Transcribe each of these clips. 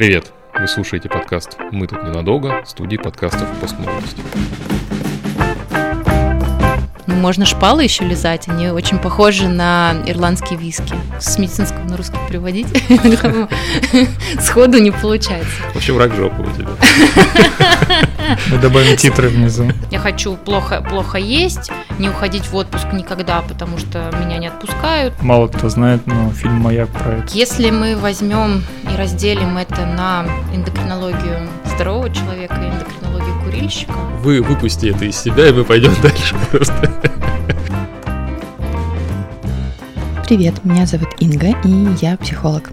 Привет! Вы слушаете подкаст «Мы тут ненадолго» студии подкастов «Постмолодости». Можно шпалы еще лизать, они очень похожи на ирландские виски. С медицинского на русский переводить сходу не получается. Вообще враг жопы у тебя. Мы добавим титры внизу. Я хочу плохо, плохо есть, не уходить в отпуск никогда, потому что меня не отпускают. Мало кто знает, но фильм «Маяк» про это. Если мы возьмем и разделим это на эндокринологию здорового человека и эндокринологию курильщика, Вы выпусти это из себя, и мы пойдем дальше просто. Привет, меня зовут Инга, и я психолог.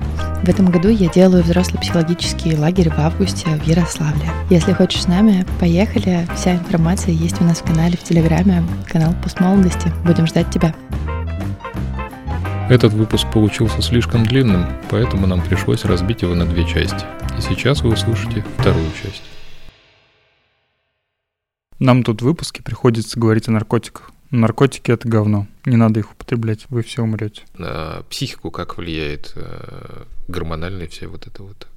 В этом году я делаю взрослый психологический лагерь в августе в Ярославле. Если хочешь с нами, поехали. Вся информация есть у нас в канале в Телеграме, канал Постмолодости. Будем ждать тебя. Этот выпуск получился слишком длинным, поэтому нам пришлось разбить его на две части. И сейчас вы услышите вторую часть. Нам тут в выпуске приходится говорить о наркотиках. Наркотики — это говно. Не надо их употреблять, вы все умрете. На психику как влияет э, гормональная вся вот эта вот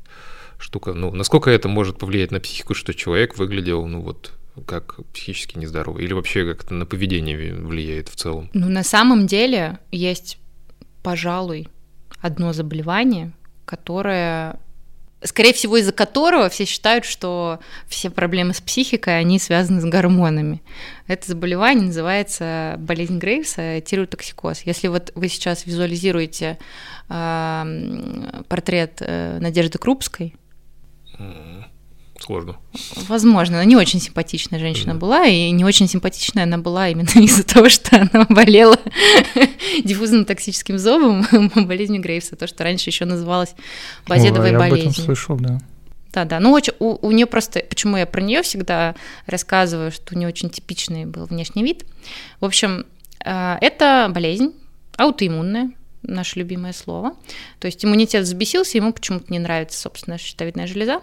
штука? Ну, насколько это может повлиять на психику, что человек выглядел, ну вот, как психически нездоровый? Или вообще как-то на поведение влияет в целом? Ну, на самом деле есть, пожалуй, одно заболевание, которое, скорее всего, из-за которого все считают, что все проблемы с психикой, они связаны с гормонами. Это заболевание называется болезнь Грейвса, тиреотоксикоз. Если вот вы сейчас визуализируете м, портрет э, Надежды Крупской, Сложно. Возможно, она не очень симпатичная женщина Да. была, и не очень симпатичная она была именно из-за того, что она болела диффузным токсическим зобом, болезнью Грейвса, то, что раньше еще называлось базедовой Ой, я об этом болезнью. слышал, да. Да, да. Ну, очень, у, у нее просто, почему я про нее всегда рассказываю, что у нее очень типичный был внешний вид. В общем, э, это болезнь аутоиммунная, наше любимое слово. То есть иммунитет взбесился, ему почему-то не нравится, собственно, щитовидная железа.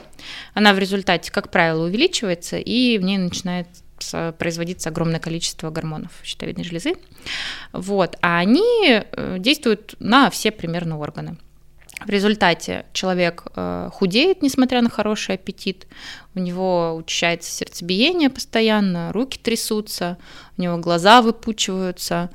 Она в результате, как правило, увеличивается, и в ней начинает производиться огромное количество гормонов щитовидной железы. Вот. А они э, действуют на все примерно органы. В результате человек э, худеет, несмотря на хороший аппетит, у него учащается сердцебиение постоянно, руки трясутся, у него глаза выпучиваются,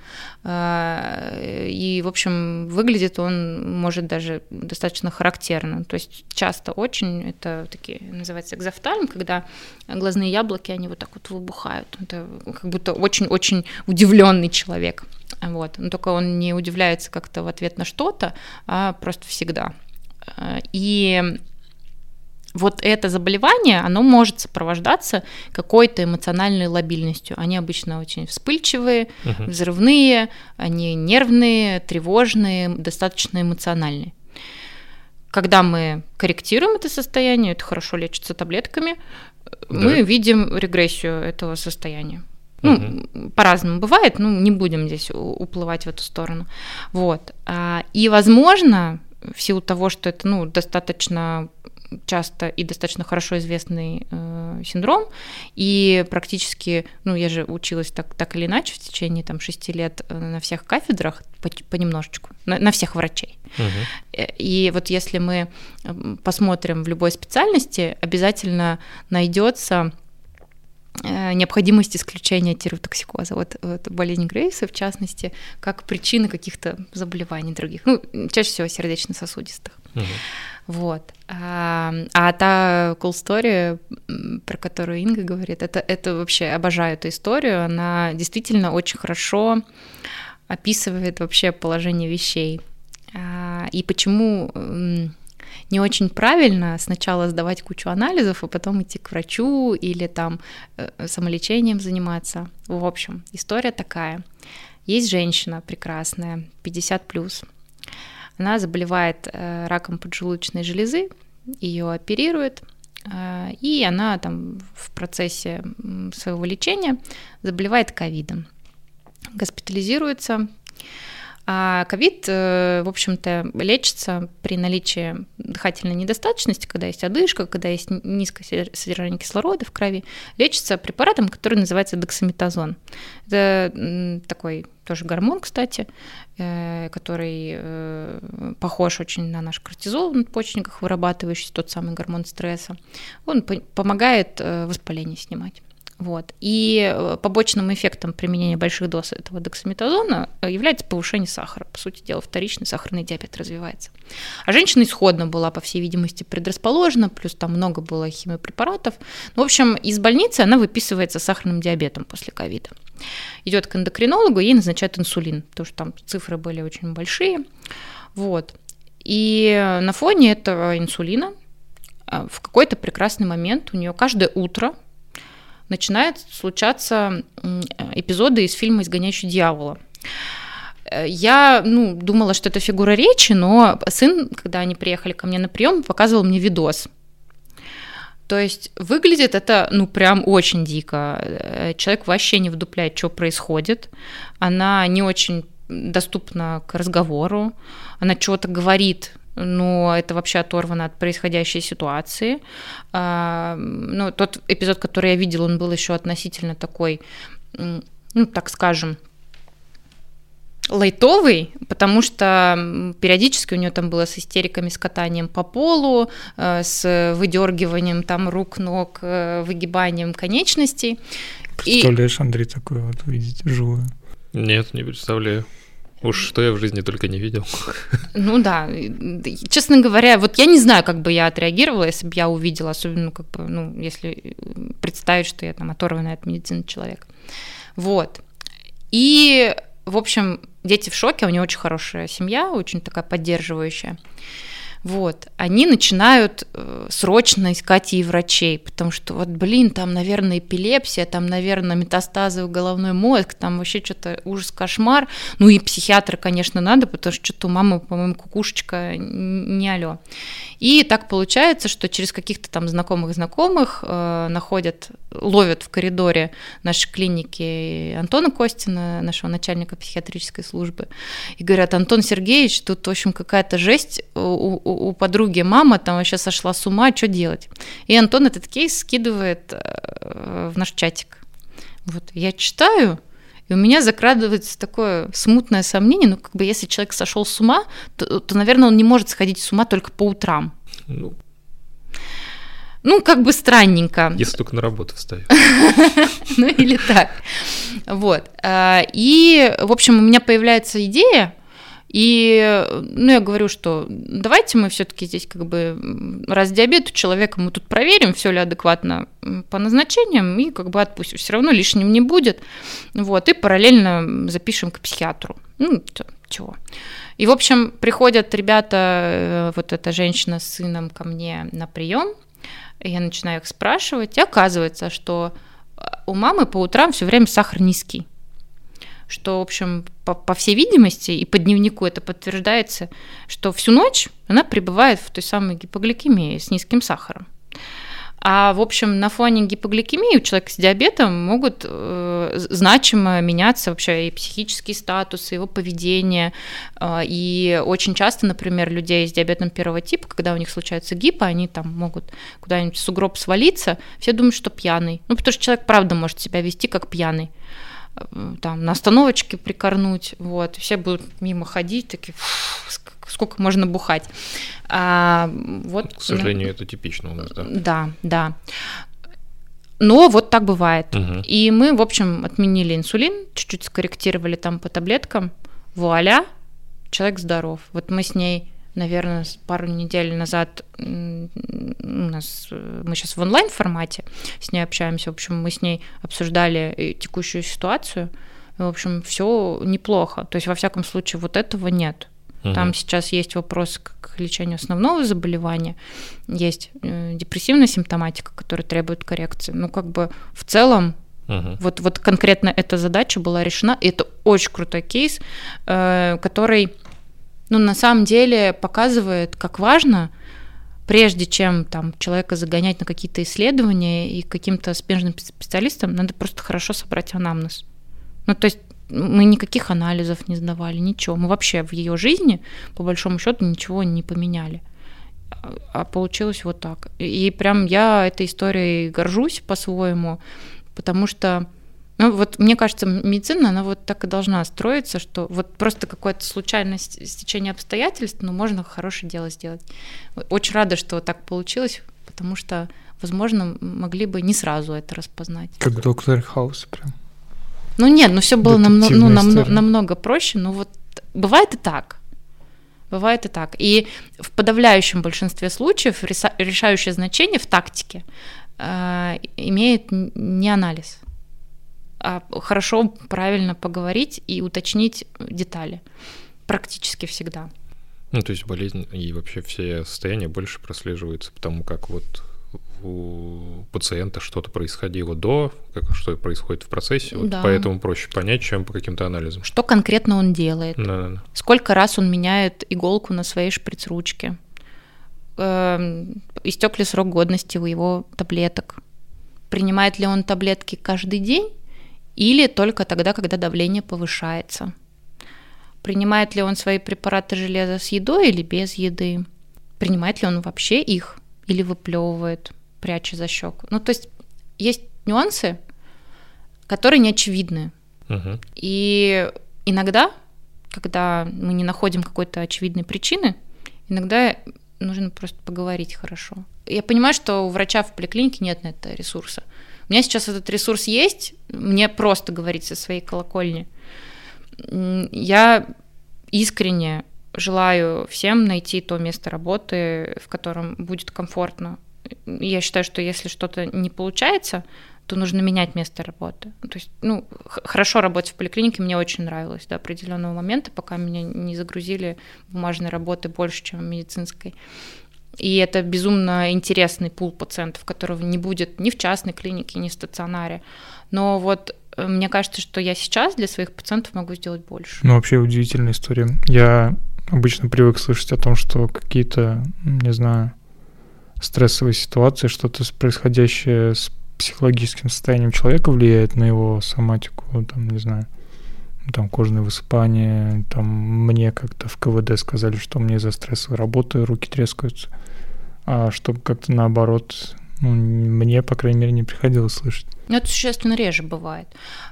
э, и, в общем, выглядит он может даже достаточно характерно. То есть часто очень это такие, называется экзофтальм, когда глазные яблоки, они вот так вот выбухают. Это как будто очень-очень удивленный человек. Вот. Но только он не удивляется как-то в ответ на что-то, а просто всегда. Э, И вот это заболевание, оно может сопровождаться какой-то эмоциональной лобильностью. Они обычно очень вспыльчивые, Мгм. взрывные, они нервные, тревожные, достаточно эмоциональные. Когда мы корректируем это состояние, это хорошо лечится таблетками, мы Да. видим регрессию этого состояния. Ну, по-разному бывает, ну, не будем здесь уплывать в эту сторону. Вот. А, И, возможно, в силу того, что это, ну, достаточно часто и достаточно хорошо известный э, синдром, и практически, ну, я же училась так, так или иначе в течение там шести лет э, на всех кафедрах по- понемножечку, на, на всех врачей. Э, И вот если мы м, посмотрим в любой специальности, обязательно найдется э, необходимость исключения тиреотоксикоза. Вот, вот болезнь Грейвса, в частности, как причина каких-то заболеваний других. Ну, чаще всего сердечно-сосудистых. Мгм. Вот. А, а та cool story, про которую Инга говорит, это, это вообще обожаю эту историю. Она действительно очень хорошо описывает вообще положение вещей. А, И почему не очень правильно сначала сдавать кучу анализов, а потом идти к врачу или там э, самолечением заниматься. В общем, история такая. Есть женщина прекрасная, 50 плюс. Она заболевает э, раком поджелудочной железы, ее оперируют, э, и она там в процессе своего лечения заболевает ковидом. Госпитализируется. А ковид, э, в общем-то, лечится при наличии дыхательной недостаточности, когда есть одышка, когда есть низкое содер- содержание кислорода в крови, лечится препаратом, который называется дексаметазон. Это такой тоже гормон, кстати, который э, похож очень на наш кортизол в надпочечниках, вырабатывающийся тот самый гормон стресса. Он помогает воспаление снимать. Вот. И э, побочным эффектом применения больших доз этого дексаметазона э, является повышение сахара. По сути дела, вторичный сахарный диабет развивается. А женщина исходно была, по всей видимости, предрасположена, плюс там много было химиопрепаратов. Ну, в общем, из больницы она выписывается с сахарным диабетом после ковида. Идет к эндокринологу, ей назначают инсулин, потому что там цифры были очень большие. Вот. И на фоне этого инсулина э, в какой-то прекрасный момент у нее каждое утро начинают случаться эпизоды из фильма «Изгоняющий дьявола». Э, я ну, думала, что это фигура речи, но сын, когда они приехали ко мне на прием, показывал мне видос. То есть выглядит это, ну, прям очень дико. Э, человек вообще не вдупляет, что происходит. Она не очень доступна к разговору. Она чего-то говорит, но это вообще оторвано от происходящей ситуации. А, ну, тот эпизод, который я видела, он был еще относительно такой, ну, так скажем, лайтовый, потому что периодически у нее там было с истериками, с катанием по полу, э, с выдергиванием там рук, ног, э, выгибанием конечностей. Представляешь, И... Андрей, такое вот увидеть вживую? Нет, не представляю. Уж что я в жизни только не видел. Ну да, честно говоря, вот я не знаю, как бы я отреагировала, если бы я увидела, особенно как бы, ну, если представить, что я там оторванный от медицины человек. Вот. И, в общем, дети в шоке, у нее очень хорошая семья, очень такая поддерживающая вот, они начинают э, срочно искать ей врачей, потому что вот, блин, там, наверное, эпилепсия, там, наверное, метастазы в головной мозг, там вообще что-то ужас, кошмар. Ну и психиатра, конечно, надо, потому что что-то у мамы, по-моему, кукушечка не алё. И так получается, что через каких-то там знакомых-знакомых э, находят, ловят в коридоре нашей клиники Антона Костина, нашего начальника психиатрической службы, и говорят, Антон Сергеевич, тут, в общем, какая-то жесть, у, у, у подруги мама там вообще сошла с ума, что делать? И Антон этот кейс скидывает э, в наш чатик. Вот, я читаю, и у меня закрадывается такое смутное сомнение, ну, как бы если человек сошел с ума, то, то наверное, он не может сходить с ума только по утрам. Ну, ну, как бы странненько. Если только на работу встаю. Ну, или так. Вот. А, и, в общем, у меня появляется идея, и, ну, я говорю, что давайте мы все-таки здесь как бы раз диабет у человека мы тут проверим, все ли адекватно по назначениям, и как бы отпустим. Все равно лишним не будет. Вот, и параллельно запишем к психиатру. Ну, чего. И, в общем, приходят ребята, э, вот эта женщина с сыном ко мне на прием, я начинаю их спрашивать, и оказывается, что у мамы по утрам все время сахар низкий что, в общем, по, по всей видимости, и по дневнику это подтверждается, что всю ночь она пребывает в той самой гипогликемии с низким сахаром. А в общем, на фоне гипогликемии у человека с диабетом могут э, значимо меняться вообще и психический статус, и его поведение. Э, и очень часто, например, людей с диабетом первого типа, когда у них случается гипо, они там могут куда-нибудь в сугроб свалиться, все думают, что пьяный. Ну, потому что человек правда может себя вести как пьяный там на остановочке прикорнуть, вот, все будут мимо ходить, такие, сколько можно бухать. А, вот, К сожалению, ну, это типично у нас, да. Да, да. Но вот так бывает. Угу. И мы, в общем, отменили инсулин, чуть-чуть скорректировали там по таблеткам. Вуаля, человек здоров. Вот мы с ней наверное, пару недель назад у нас, э, мы сейчас в онлайн формате с ней общаемся, в общем, мы с ней обсуждали э, текущую ситуацию, в общем, все неплохо. То есть, во всяком случае, вот этого нет. Угу. Там сейчас есть вопрос к лечению основного заболевания, есть э, депрессивная симптоматика, которая требует коррекции. Ну, как бы в целом Угу. Вот, вот конкретно эта задача была решена, и это очень крутой кейс, который ну, на самом деле показывает, как важно, прежде чем там человека загонять на какие-то исследования и каким-то смежным специалистам, надо просто хорошо собрать анамнез. Ну, то есть мы никаких анализов не сдавали, ничего. Мы вообще в ее жизни, по большому счету, ничего не поменяли. А получилось вот так. И прям я этой историей горжусь по-своему, потому что Ну, вот мне кажется, медицина, она вот так и должна строиться, что вот просто какое-то случайное стечение обстоятельств, ну, можно хорошее дело сделать. Очень рада, что так получилось, потому что, возможно, могли бы не сразу это распознать. Как доктор Хаус прям. Ну нет, ну все было намного, ну, намного, намного проще, но вот бывает и так. Бывает и так. И в подавляющем большинстве случаев решающее значение в тактике э, имеет не анализ, хорошо, правильно поговорить и уточнить детали. Практически всегда. Ну, то есть болезнь и вообще все состояния больше прослеживаются, потому как вот у пациента что-то происходило до, как, что происходит в процессе, вот да. поэтому проще понять, чем по каким-то анализам. Что конкретно он делает? Да, да, да. Сколько раз он меняет иголку на своей шприц-ручке? Эм, истек ли срок годности у его таблеток? Принимает ли он таблетки каждый день или только тогда, когда давление повышается? Принимает ли он свои препараты железа с едой или без еды? Принимает ли он вообще их или выплевывает, пряча за щеку? Ну, то есть есть нюансы, которые не очевидны. Угу. И иногда, когда мы не находим какой-то очевидной причины, иногда нужно просто поговорить хорошо. Я понимаю, что у врача в поликлинике нет на это ресурса. У меня сейчас этот ресурс есть, мне просто говорить со своей колокольни – я искренне желаю всем найти то место работы, в котором будет комфортно. Я считаю, что если что-то не получается, то нужно менять место работы. То есть, ну, хорошо работать в поликлинике мне очень нравилось до определенного момента, пока меня не загрузили бумажной работы больше, чем медицинской. И это безумно интересный пул пациентов, которого не будет ни в частной клинике, ни в стационаре. Но вот Э, мне кажется, что я сейчас для своих пациентов могу сделать больше. Ну, вообще удивительная история. Я обычно привык слышать о том, что какие-то, не знаю, стрессовые ситуации, что-то происходящее с психологическим состоянием человека влияет на его соматику, там, не знаю, там кожное высыпание, там мне как-то в КВД сказали, что мне из-за стрессовой работы руки трескаются, а чтобы как-то наоборот, ну, мне, по крайней мере, не приходилось слышать. Но это существенно реже бывает.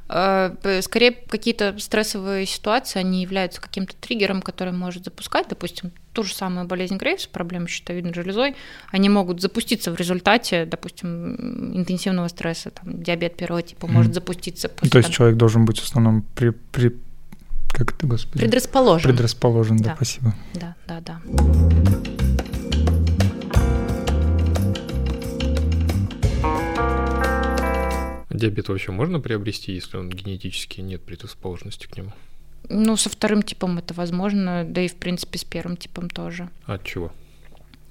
Э, скорее, какие-то стрессовые ситуации, они являются каким-то триггером, который может запускать, допустим, ту же самую болезнь Грейвс, проблемы с щитовидной железой, они могут запуститься в результате, допустим, интенсивного стресса, там, диабет первого типа mm. может запуститься. После, То есть там... человек должен быть в основном при, при как это, господи? Предрасположен. Предрасположен, да, да, спасибо. Да, да, да. Диабет вообще можно приобрести, если он генетически нет предрасположенности к нему? Ну, со вторым типом это возможно, да и в принципе с первым типом тоже. От чего?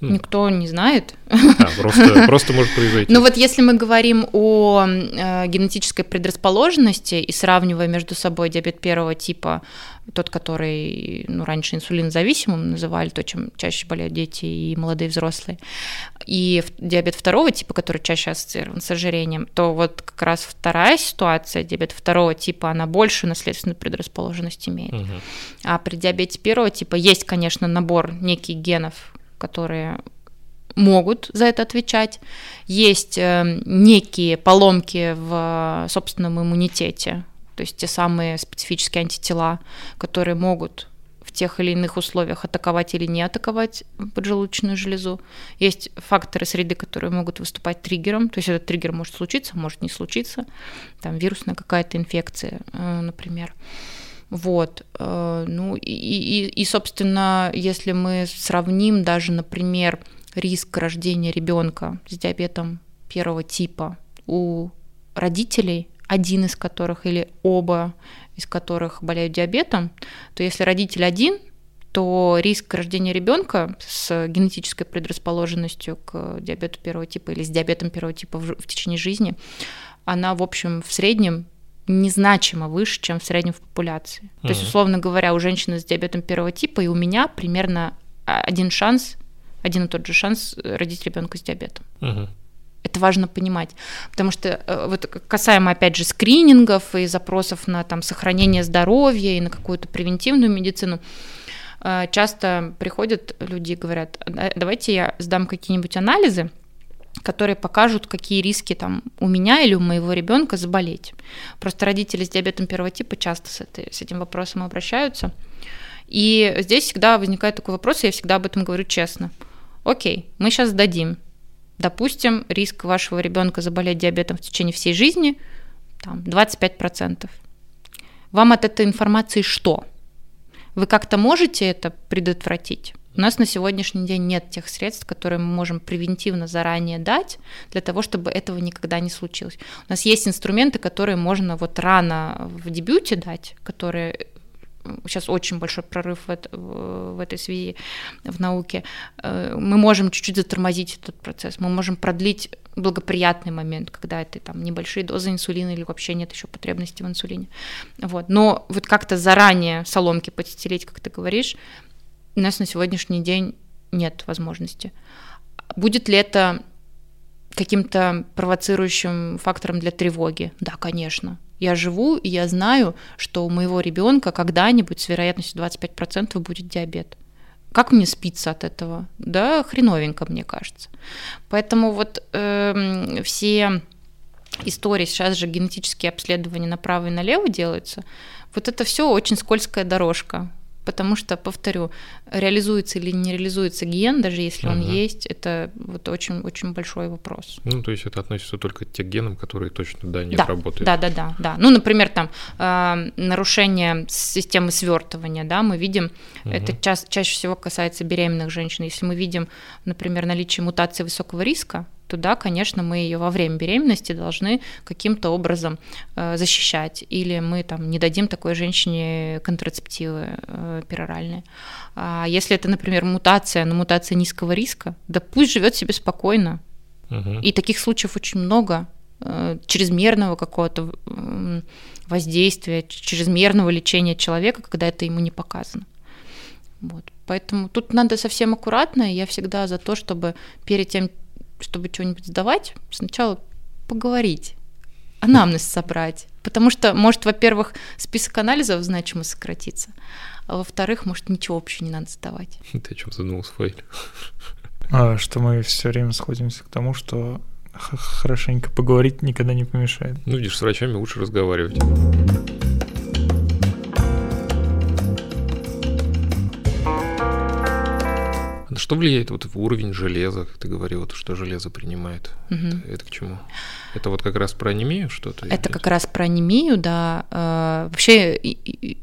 Никто не знает. А, просто, просто может произойти. Ну вот если мы говорим о э, генетической предрасположенности и сравнивая между собой диабет первого типа, тот, который ну, раньше инсулинозависимым называли, то, чем чаще болеют дети и молодые взрослые, и диабет второго типа, который чаще ассоциирован с ожирением, то вот как раз вторая ситуация, диабет второго типа, она больше наследственную предрасположенность имеет. Угу. А при диабете первого типа есть, конечно, набор неких генов, которые могут за это отвечать. Есть э, некие поломки в собственном иммунитете, то есть те самые специфические антитела, которые могут в тех или иных условиях атаковать или не атаковать поджелудочную железу. Есть факторы среды, которые могут выступать триггером, то есть этот триггер может случиться, может не случиться, там вирусная какая-то инфекция, э, например. Вот. Э, ну и, и, и, собственно, если мы сравним даже, например, риск рождения ребенка с диабетом первого типа у родителей, один из которых или оба из которых болеют диабетом, то если родитель один, то риск рождения ребенка с генетической предрасположенностью к диабету первого типа или с диабетом первого типа в, в течение жизни, она, в общем, в среднем незначимо выше, чем в среднем в популяции. Uh-huh. То есть, условно говоря, у женщины с диабетом первого типа и у меня примерно один шанс, один и тот же шанс родить ребенка с диабетом. Uh-huh. Это важно понимать, потому что э, вот касаемо опять же скринингов и запросов на там сохранение здоровья и на какую-то превентивную медицину, э, часто приходят люди и говорят, давайте я сдам какие-нибудь анализы, которые покажут, какие риски там у меня или у моего ребенка заболеть. Просто родители с диабетом первого типа часто с, этой, с этим вопросом обращаются. И здесь всегда возникает такой вопрос, и я всегда об этом говорю честно. Окей, мы сейчас дадим. Допустим, риск вашего ребенка заболеть диабетом в течение всей жизни там, 25%. Вам от этой информации что? Вы как-то можете это предотвратить? У нас на сегодняшний день нет тех средств, которые мы можем превентивно заранее дать для того, чтобы этого никогда не случилось. У нас есть инструменты, которые можно вот рано в дебюте дать, которые сейчас очень большой прорыв в, это, в этой связи в науке, э, мы можем чуть-чуть затормозить этот процесс, мы можем продлить благоприятный момент, когда это там небольшие дозы инсулина или вообще нет еще потребности в инсулине. Вот. Но вот как-то заранее соломки подстелить, как ты говоришь, у нас на сегодняшний день нет возможности. Будет ли это каким-то провоцирующим фактором для тревоги? Да, конечно. Я живу, и я знаю, что у моего ребенка когда-нибудь с вероятностью 25% будет диабет. Как мне спится от этого? Да, хреновенько, мне кажется. Поэтому вот э, все истории, сейчас же генетические обследования направо и налево делаются, вот это все очень скользкая дорожка. Потому что, повторю, реализуется или не реализуется ген, даже если угу. он есть, это вот очень-очень большой вопрос. Ну, то есть это относится только к тем генам, которые точно, да, не да, работают. Да, да, да, да. Ну, например, там э, нарушение системы свертывания, да, мы видим, угу. это ча- чаще всего касается беременных женщин. Если мы видим, например, наличие мутации высокого риска, то да, конечно, мы ее во время беременности должны каким-то образом э, защищать, или мы там не дадим такой женщине контрацептивы э, пероральные. А если это, например, мутация, но мутация низкого риска, да пусть живет себе спокойно. Угу. И таких случаев очень много э, чрезмерного какого-то воздействия, чрезмерного лечения человека, когда это ему не показано. Вот. Поэтому тут надо совсем аккуратно. Я всегда за то, чтобы перед тем, чтобы что-нибудь сдавать, сначала поговорить, анамнез собрать. Потому что, может, во-первых, список анализов значимо сократится, а во-вторых, может, ничего вообще не надо сдавать. Ты о чем задумался, Фаиль? А, что мы все время сходимся к тому, что хорошенько поговорить никогда не помешает. Ну, видишь, с врачами лучше разговаривать. Что влияет вот уровень железа, как ты говорила, то, что железо принимает? Угу. Это, это к чему? Это вот как раз про анемию что-то? Это как раз про анемию, да. А, вообще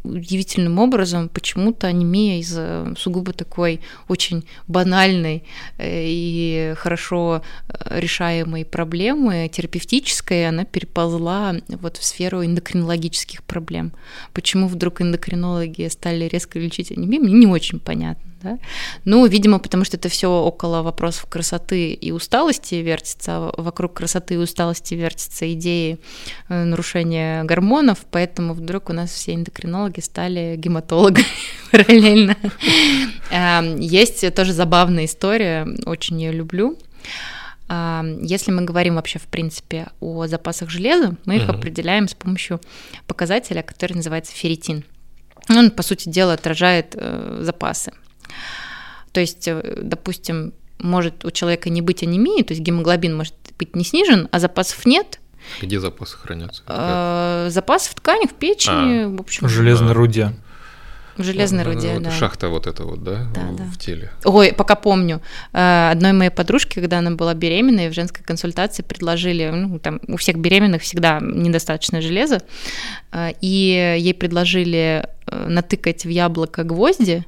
удивительным образом почему-то анемия из сугубо такой очень банальной э, и хорошо э, решаемой проблемы терапевтической, она переползла вот в сферу эндокринологических проблем. Почему вдруг эндокринологи стали резко лечить анемию, мне не очень понятно. Да? Ну, видимо, потому что это все около вопросов красоты и усталости вертится, а вокруг красоты и усталости вертятся идеи э, нарушения гормонов, поэтому вдруг у нас все эндокринологи стали гематологами параллельно. Эм, есть тоже забавная история, очень ее люблю. Эм, если мы говорим вообще, в принципе, о запасах железа, мы их определяем с помощью показателя, который называется ферритин. Он, по сути дела, отражает э, запасы. То есть, э, допустим, может у человека не быть анемии, то есть гемоглобин может быть не снижен, а запасов нет. Где запасы хранятся? А, запасы в тканях, в печени, а, в общем. В железной руде. В железной ну, руде, вот да. Шахта вот эта вот, да, да, в, да. в теле. Ой, пока помню. Э, одной моей подружке, когда она была беременной, в женской консультации предложили, ну, там у всех беременных всегда недостаточно железа, э, и ей предложили натыкать в яблоко гвозди,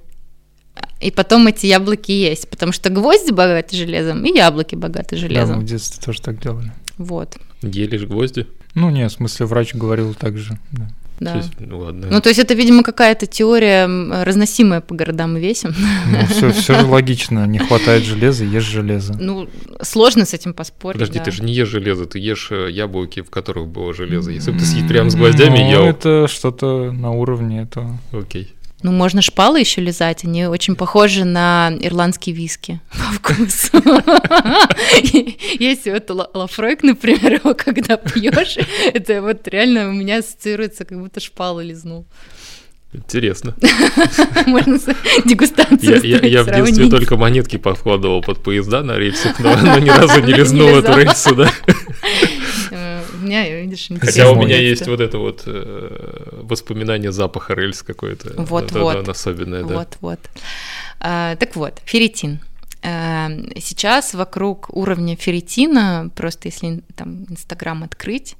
и потом эти яблоки есть, потому что гвозди богаты железом, и яблоки богаты железом. Да, мы в детстве тоже так делали. Вот. Ели же гвозди? Ну, нет, в смысле, врач говорил так же, да. Да. Есть, ну, ладно. ну, то есть это, видимо, какая-то теория, разносимая по городам и весям. Ну, все, все логично. Не хватает железа, ешь железо. Ну, сложно с этим поспорить. Подожди, да. ты же не ешь железо, ты ешь э, яблоки, в которых было железо. Если бы ты съел прям с гвоздями ну, ел. это что-то на уровне этого. Окей. Ну, можно шпалы еще лизать, они очень похожи на ирландские виски по вкусу. Есть вот лафройк, например, его когда пьешь, это вот реально у меня ассоциируется, как будто шпалы лизнул. Интересно. Можно дегустацию Я, я, я в детстве только монетки подкладывал под поезда на рельсах, но, но ни разу не лизнул эту рельсу, да. У меня, видишь, Хотя у меня есть вот это вот э, воспоминание запаха рельс какое-то. Вот, вот. Особенное, да. Вот, вот. А, так вот, ферритин. А, сейчас вокруг уровня ферритина, просто если там Инстаграм открыть,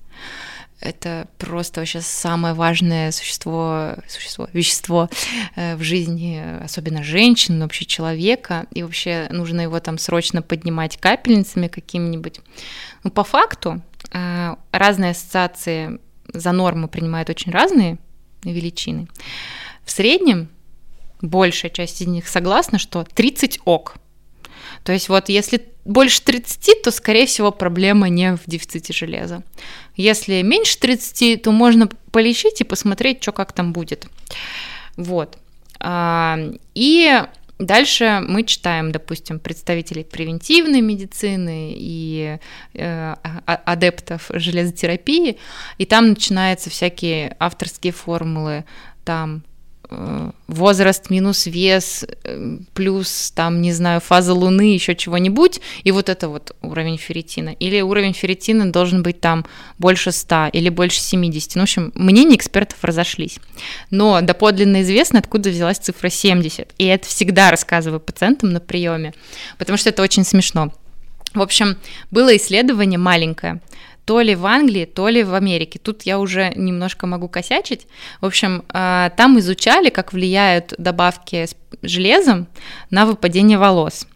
это просто вообще самое важное существо, существо вещество э, в жизни, особенно женщин, вообще человека, и вообще нужно его там срочно поднимать капельницами какими-нибудь. Ну, по факту разные ассоциации за норму принимают очень разные величины. В среднем большая часть из них согласна, что 30 ок. То есть вот если больше 30, то, скорее всего, проблема не в дефиците железа. Если меньше 30, то можно полечить и посмотреть, что как там будет. Вот. А, и Дальше мы читаем, допустим, представителей превентивной медицины и э, а, а, адептов железотерапии, и там начинаются всякие авторские формулы, там возраст минус вес э, плюс там не знаю фаза луны еще чего-нибудь и вот это вот уровень ферритина. Или уровень ферритина должен быть там больше 100 или больше 70 ну, в общем мнения экспертов разошлись. Но доподлинно известно откуда взялась цифра 70 и это всегда рассказываю пациентам на приеме потому что это очень смешно. В общем было исследование маленькое то ли в Англии, то ли в Америке. Тут я уже немножко могу косячить. В общем, а, там изучали, как влияют добавки с железом на выпадение волос.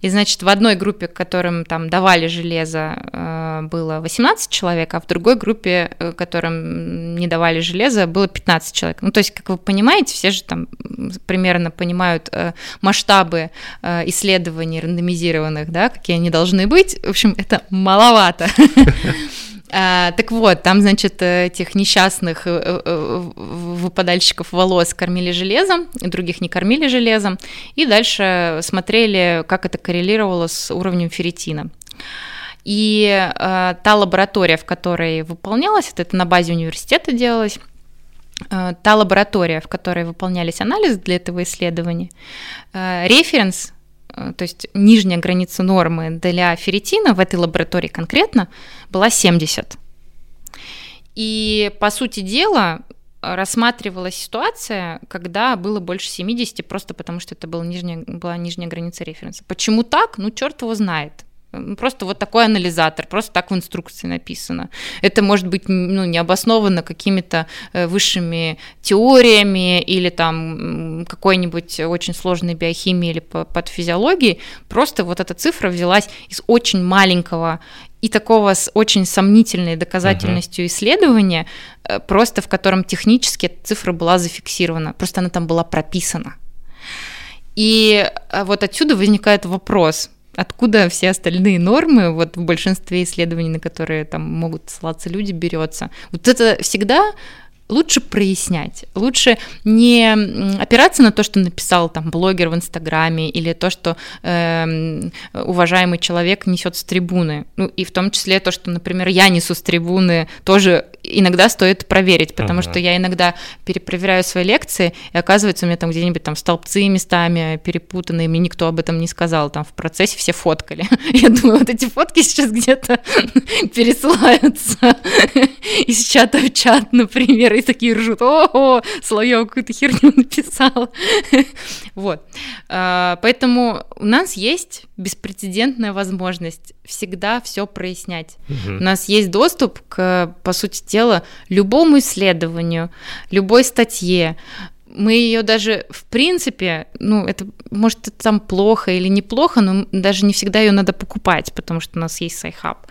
И, значит, в одной группе, которым там давали железо, э, было 18 человек, а в другой группе, э, которым не давали железо, было 15 человек. Ну, то есть, как вы понимаете, все же там примерно понимают э, масштабы исследований рандомизированных, да, какие они должны быть. В общем, это маловато. А, так вот, там, значит, этих несчастных э, э, выпадальщиков волос кормили железом, других не кормили железом, и дальше смотрели, как это коррелировало с уровнем ферритина. И э, та лаборатория, в которой выполнялось, это, это на базе университета делалось, э, та лаборатория, в которой выполнялись анализы для этого исследования, э, референс Э, то есть нижняя граница нормы для ферритина в этой лаборатории конкретно была 70. И, по сути дела, рассматривалась ситуация, когда было больше 70, просто потому что это была нижняя, была нижняя граница референса. Почему так? Ну, черт его знает. Просто вот такой анализатор, просто так в инструкции написано. Это может быть ну, не обосновано какими-то э, высшими теориями или там какой-нибудь очень сложной биохимией или под физиологией. Просто вот эта цифра взялась из очень маленького и такого с очень сомнительной доказательностью uh-huh. исследования, э, просто в котором технически эта цифра была зафиксирована, просто она там была прописана. И э, вот отсюда возникает вопрос, откуда все остальные нормы, вот в большинстве исследований, на которые там могут ссылаться люди, берется. Вот это всегда лучше прояснять, лучше не опираться на то, что написал там блогер в Инстаграме или то, что э, уважаемый человек несет с трибуны. Ну и в том числе то, что, например, я несу с трибуны, тоже иногда стоит проверить, потому ага. что я иногда перепроверяю свои лекции, и оказывается, у меня там где-нибудь там столбцы местами перепутанные, мне никто об этом не сказал, там в процессе все фоткали. Я думаю, вот эти фотки сейчас где-то пересылаются из чата в чат, например, и такие ржут, о, Соловьев какую-то херню написал. Вот. А, поэтому у нас есть беспрецедентная возможность всегда все прояснять. У нас есть доступ к, по сути дела, любому исследованию, любой статье, мы ее даже, в принципе, ну, это, может, это там плохо или неплохо, но даже не всегда ее надо покупать, потому что у нас есть Sci-Hub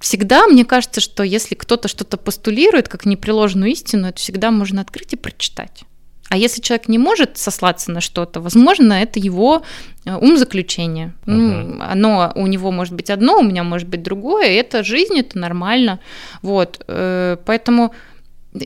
всегда мне кажется, что если кто-то что-то постулирует как непреложную истину, это всегда можно открыть и прочитать. А если человек не может сослаться на что-то, возможно, это его э, ум заключение. Uh-huh. Ну, оно у него может быть одно, у меня может быть другое. Это жизнь, это нормально. Вот. Э, поэтому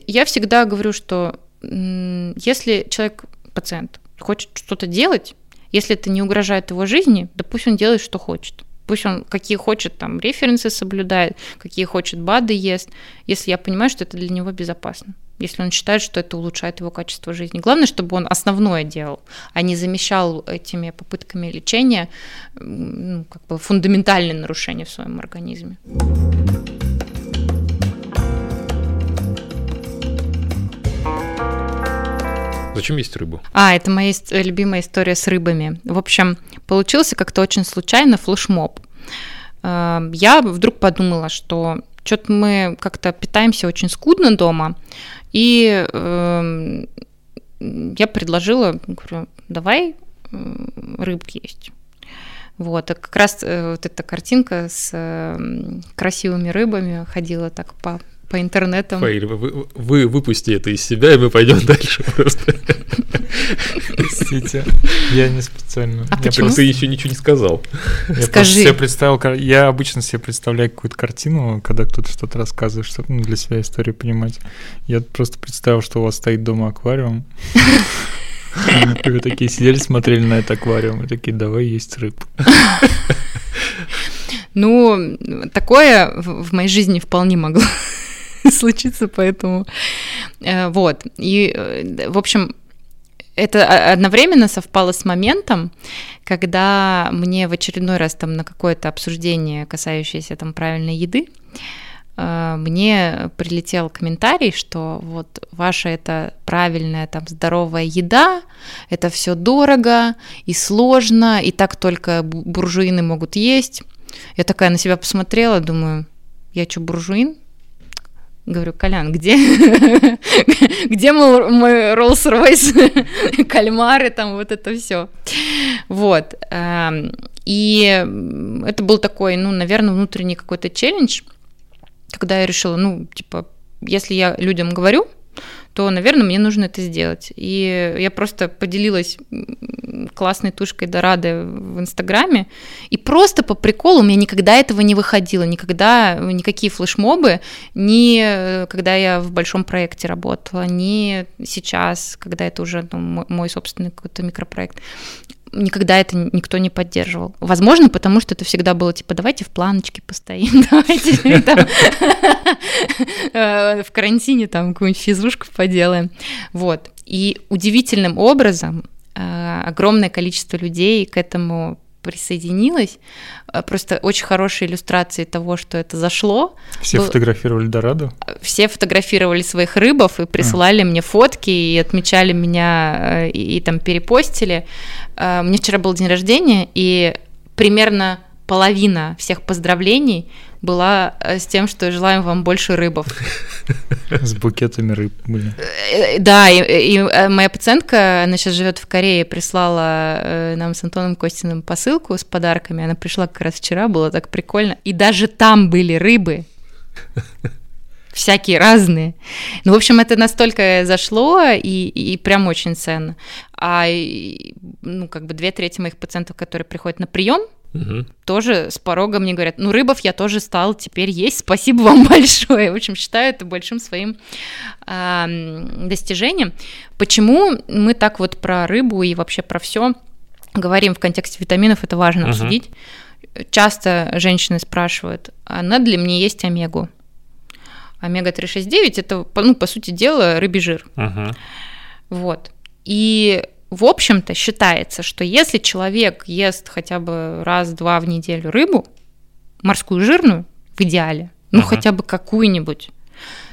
я всегда говорю, что если человек, пациент, хочет что-то делать, если это не угрожает его жизни, да пусть он делает, что хочет. Пусть он какие хочет там референсы соблюдает, какие хочет БАДы ест, если я понимаю, что это для него безопасно. Если он считает, что это улучшает его качество жизни. Главное, чтобы он основное делал, а не замещал этими попытками лечения ну, как бы фундаментальные нарушения в своем организме. Зачем есть рыбу? А, это моя любимая история с рыбами. В общем, получился как-то очень случайно флешмоб. Эм, я вдруг подумала, что что-то мы как-то питаемся очень скудно дома, и э, я предложила, говорю, давай рыбки есть. Вот, а как раз э, вот эта картинка с э, красивыми рыбами ходила так по по интернетам. Фаиль, вы, вы выпусти это из себя, и мы пойдем дальше просто. Простите, я не специально. А я почему? Ты еще ничего не сказал. Я Скажи. просто себе представил, я обычно себе представляю какую-то картину, когда кто-то что-то рассказывает, чтобы ну, для себя историю понимать. Я просто представил, что у вас стоит дома аквариум. И вы такие сидели, смотрели на этот аквариум и такие, давай есть рыб. Ну, такое в моей жизни вполне могло случиться, поэтому э, вот. И, э, в общем, это одновременно совпало с моментом, когда мне в очередной раз там на какое-то обсуждение, касающееся там правильной еды, э, мне прилетел комментарий, что вот ваша это правильная там здоровая еда, это все дорого и сложно, и так только бу- буржуины могут есть. Я такая на себя посмотрела, думаю, я что, буржуин? Говорю, Колян, где, где мой, мой Rolls-Royce, кальмары, там вот это все. Вот. эм, И это был такой, ну, наверное, внутренний какой-то челлендж, когда я решила, ну, типа, если я людям говорю, то, наверное, мне нужно это сделать. И я просто поделилась классной тушкой Дорады в Инстаграме, и просто по приколу у меня никогда этого не выходило, никогда никакие флешмобы, ни э, когда я в большом проекте работала, ни сейчас, когда это уже ну, мой собственный какой-то микропроект никогда это никто не поддерживал. Возможно, потому что это всегда было типа, давайте в планочке постоим, давайте там, э, в карантине там какую-нибудь физушку поделаем. Вот. И удивительным образом э, огромное количество людей к этому присоединилось. Э, Просто очень хорошие иллюстрации того, что это зашло. Все Был- фотографировали Дораду. Все фотографировали своих рыбов и присылали мне фотки и отмечали меня э, и, и там перепостили. Э, Мне вчера был день рождения, и примерно половина всех поздравлений была э, с тем, что желаем вам больше рыбов. С букетами рыб были. Э, Да, и, и, э, моя пациентка, она сейчас живет в Корее, прислала нам с Антоном Костиным посылку с подарками. Она пришла как раз вчера, было так прикольно. И даже там были рыбы. Всякие разные. Ну, в общем, это настолько зашло и, и прям очень ценно. А ну, как бы две трети моих пациентов, которые приходят на прием, Мгм. тоже с порога мне говорят, ну, рыбов я тоже стал теперь есть, спасибо вам большое. В общем, считаю это большим своим ам, достижением. Почему мы так вот про рыбу и вообще про все говорим в контексте витаминов, это важно Мгм. обсудить. Часто женщины спрашивают, а надо ли мне есть омегу? Омега-369 это, ну, по сути дела, рыбий жир. Мгм. Вот. И, в общем-то, считается, что если человек ест хотя бы раз-два в неделю рыбу, морскую жирную, в идеале, ну, Ага. хотя бы какую-нибудь,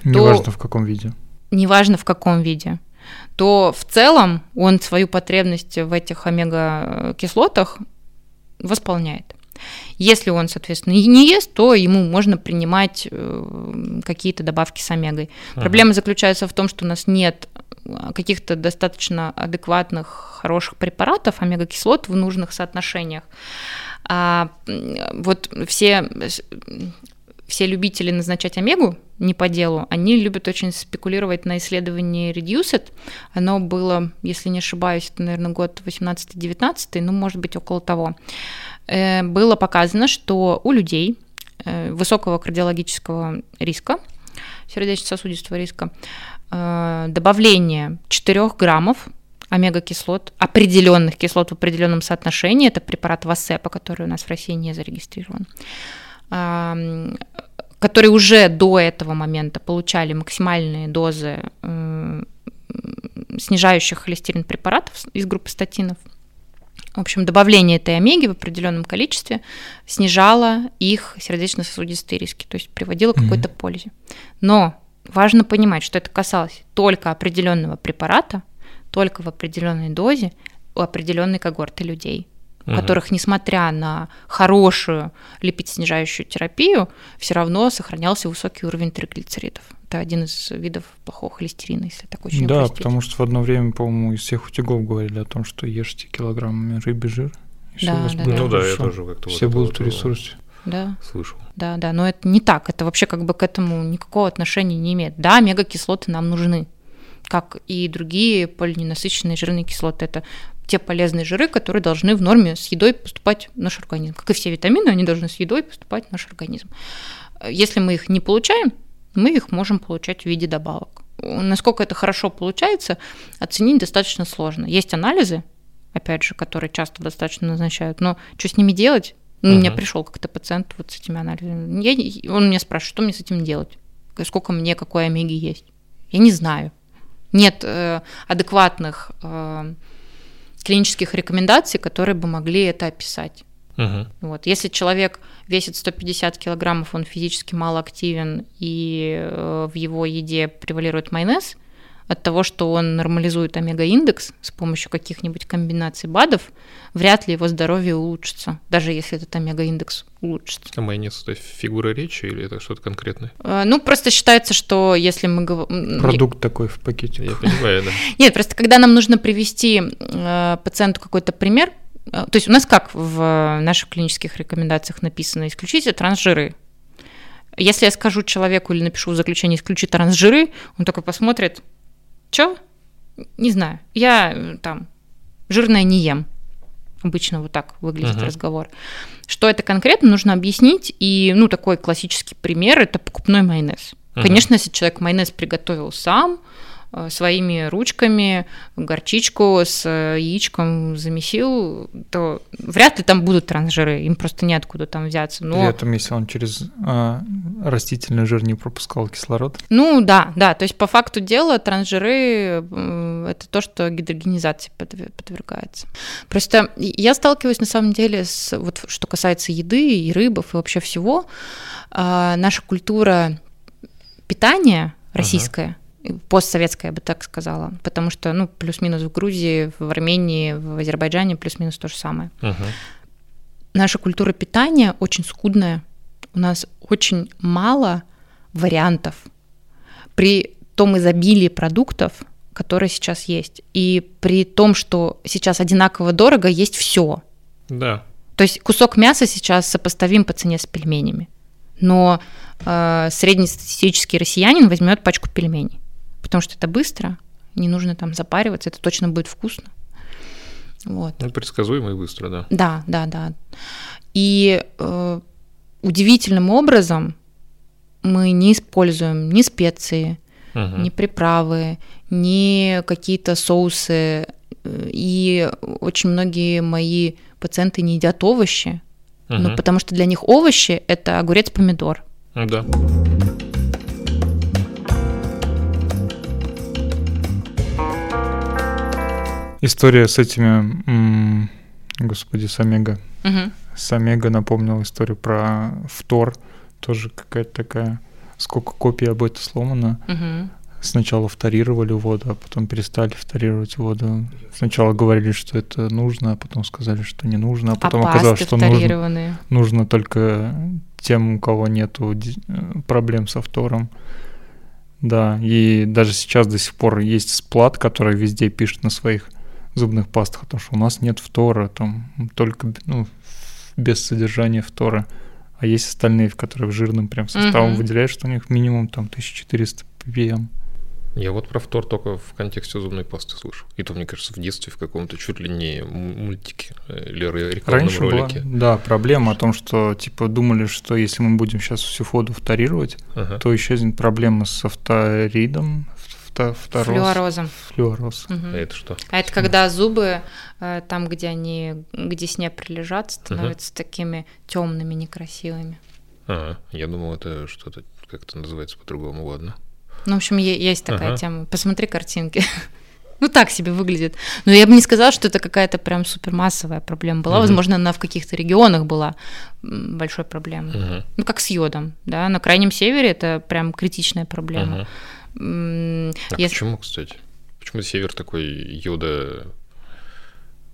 Неважно в каком виде. неважно в каком виде, то в целом он свою потребность в этих омега-кислотах восполняет. Если он, соответственно, и не ест, то ему можно принимать э, какие-то добавки с омегой. Ага. Проблема заключается в том, что у нас нет каких-то достаточно адекватных, хороших препаратов омега-кислот в нужных соотношениях. А, вот все, все любители назначать омегу не по делу, они любят очень спекулировать на исследовании Reduced. Оно было, если не ошибаюсь, это, наверное, год 18-19, ну, может быть, около того. Э, Было показано, что у людей э, высокого кардиологического риска, сердечно-сосудистого риска, добавление 4 граммов омега-кислот, определенных кислот в определенном соотношении, это препарат Васепа, который у нас в России не зарегистрирован, которые уже до этого момента получали максимальные дозы снижающих холестерин препаратов из группы статинов. В общем, добавление этой омеги в определенном количестве снижало их сердечно-сосудистые риски, то есть приводило к mm-hmm. какой-то пользе. Но важно понимать, что это касалось только определенного препарата, только в определенной дозе у определенной когорты людей у которых, несмотря на хорошую липидснижающую терапию, все равно сохранялся высокий уровень триглицеридов. Это один из видов плохого холестерина, если так очень Да, упростить. потому что в одно время, по-моему, из всех утюгов говорили о том, что ешьте килограммами рыбий жир, и Да, все у вас да, будет да. Ну да, я тоже как-то вот Все это будут вот, в ресурсе. Да, Слышал. да, да, но это не так, это вообще как бы к этому никакого отношения не имеет. Да, омега-кислоты нам нужны, как и другие полиненасыщенные жирные кислоты. Это те полезные жиры, которые должны в норме с едой поступать в наш организм. Как и все витамины, они должны с едой поступать в наш организм. Если мы их не получаем, мы их можем получать в виде добавок. Насколько это хорошо получается, оценить достаточно сложно. Есть анализы, опять же, которые часто достаточно назначают, но что с ними делать? Ну, У меня Мгм. пришел как-то пациент вот с этими анализами. Я- он меня спрашивает, что мне с этим делать? Сколько мне какой омеги есть? Я не знаю. Нет э, адекватных э, клинических рекомендаций, которые бы могли это описать. Мгм. Вот. Если человек весит 150 килограммов, он физически малоактивен, и э, в его еде превалирует майонез, от того, что он нормализует омега-индекс с помощью каких-нибудь комбинаций БАДов, вряд ли его здоровье улучшится, даже если этот омега-индекс улучшится. А майонез это фигура речи или это что-то конкретное? Э, Ну, просто считается, что если мы говорим... Продукт такой в пакете. Я понимаю, да. Нет, просто когда нам нужно привести э, пациенту какой-то пример, э, то есть у нас как в наших клинических рекомендациях написано исключите трансжиры. Если я скажу человеку или напишу в заключении исключи трансжиры, он такой посмотрит, что? Не знаю, я э, там жирное не ем. Обычно вот так выглядит Мгм. разговор. Что это конкретно, нужно объяснить. И, ну, такой классический пример – это покупной майонез. Мгм. Конечно, если человек майонез приготовил сам, своими ручками, горчичку с э, яичком замесил, то вряд ли там будут трансжиры, им просто неоткуда там взяться. При Но, этом, если он через а, растительный жир не пропускал кислород, ну да, да, то есть по факту дела трансжиры э, это то, что гидрогенизации подве- подвергается. Просто я сталкиваюсь на самом деле с, вот что касается еды и рыбов и вообще всего, а, наша культура питания российская, и постсоветская, я бы так сказала, потому что, ну, плюс-минус в Грузии, в Армении, в Азербайджане плюс-минус то же самое. Мгм. Наша культура питания очень скудная. У нас очень мало вариантов при том изобилии продуктов, которые сейчас есть, и при том, что сейчас одинаково дорого, есть все. Да. То есть кусок мяса сейчас сопоставим по цене с пельменями. Но э, среднестатистический россиянин возьмет пачку пельменей, потому что это быстро, не нужно там запариваться, это точно будет вкусно. Вот. Ну, предсказуемо и быстро, да. Да, да, да. И э, удивительным образом мы не используем ни специи, Мгм. ни приправы, ни какие-то соусы. И очень многие мои пациенты не едят овощи, ну, Мгм. потому что для них овощи это огурец, помидор. Ну Да. История с этими, господи, с омега. Мгм. С омега напомнил историю про фтор, тоже какая-то такая, сколько копий об этом сломано. Мгм. Сначала фторировали воду, а потом перестали фторировать воду. Сначала говорили, что это нужно, а потом сказали, что не нужно, а потом а оказалось, что нужно, нужно только тем, у кого нету ди- э, проблем со фтором. Да, и даже сейчас до сих пор есть сплат, который везде пишет на своих зубных пастах, о том, что у нас нет фтора, там только ну, без содержания фтора. А есть остальные, в которых жирным прям составом Мгм. выделяют, что у них минимум там 1400 ppm. Я вот про фтор только в контексте зубной пасты слышал. И то, мне кажется, в детстве в каком-то чуть ли не мультике э, или ре- рекламном Раньше была, ролике. да, проблема о том, что типа думали, что если мы будем сейчас всю воду фторировать, Ага. то исчезнет проблема с фторидом, фто- фтороз, Флюорозом. флюороз. Мгм. А это что? А это когда зубы, э, там, где они к десне прилежат, становятся такими темными, некрасивыми. А, я думал, это что-то как-то называется по-другому, ладно. Ну, в общем, есть такая ага. тема. Посмотри картинки. Ну, так себе выглядит. Но я бы не сказала, что это какая-то прям супермассовая проблема была. Угу. Возможно, она в каких-то регионах была большой проблемой. Угу. Ну, как с йодом, да. На крайнем севере это прям критичная проблема. Угу. А Если... почему, кстати? Почему север такой йода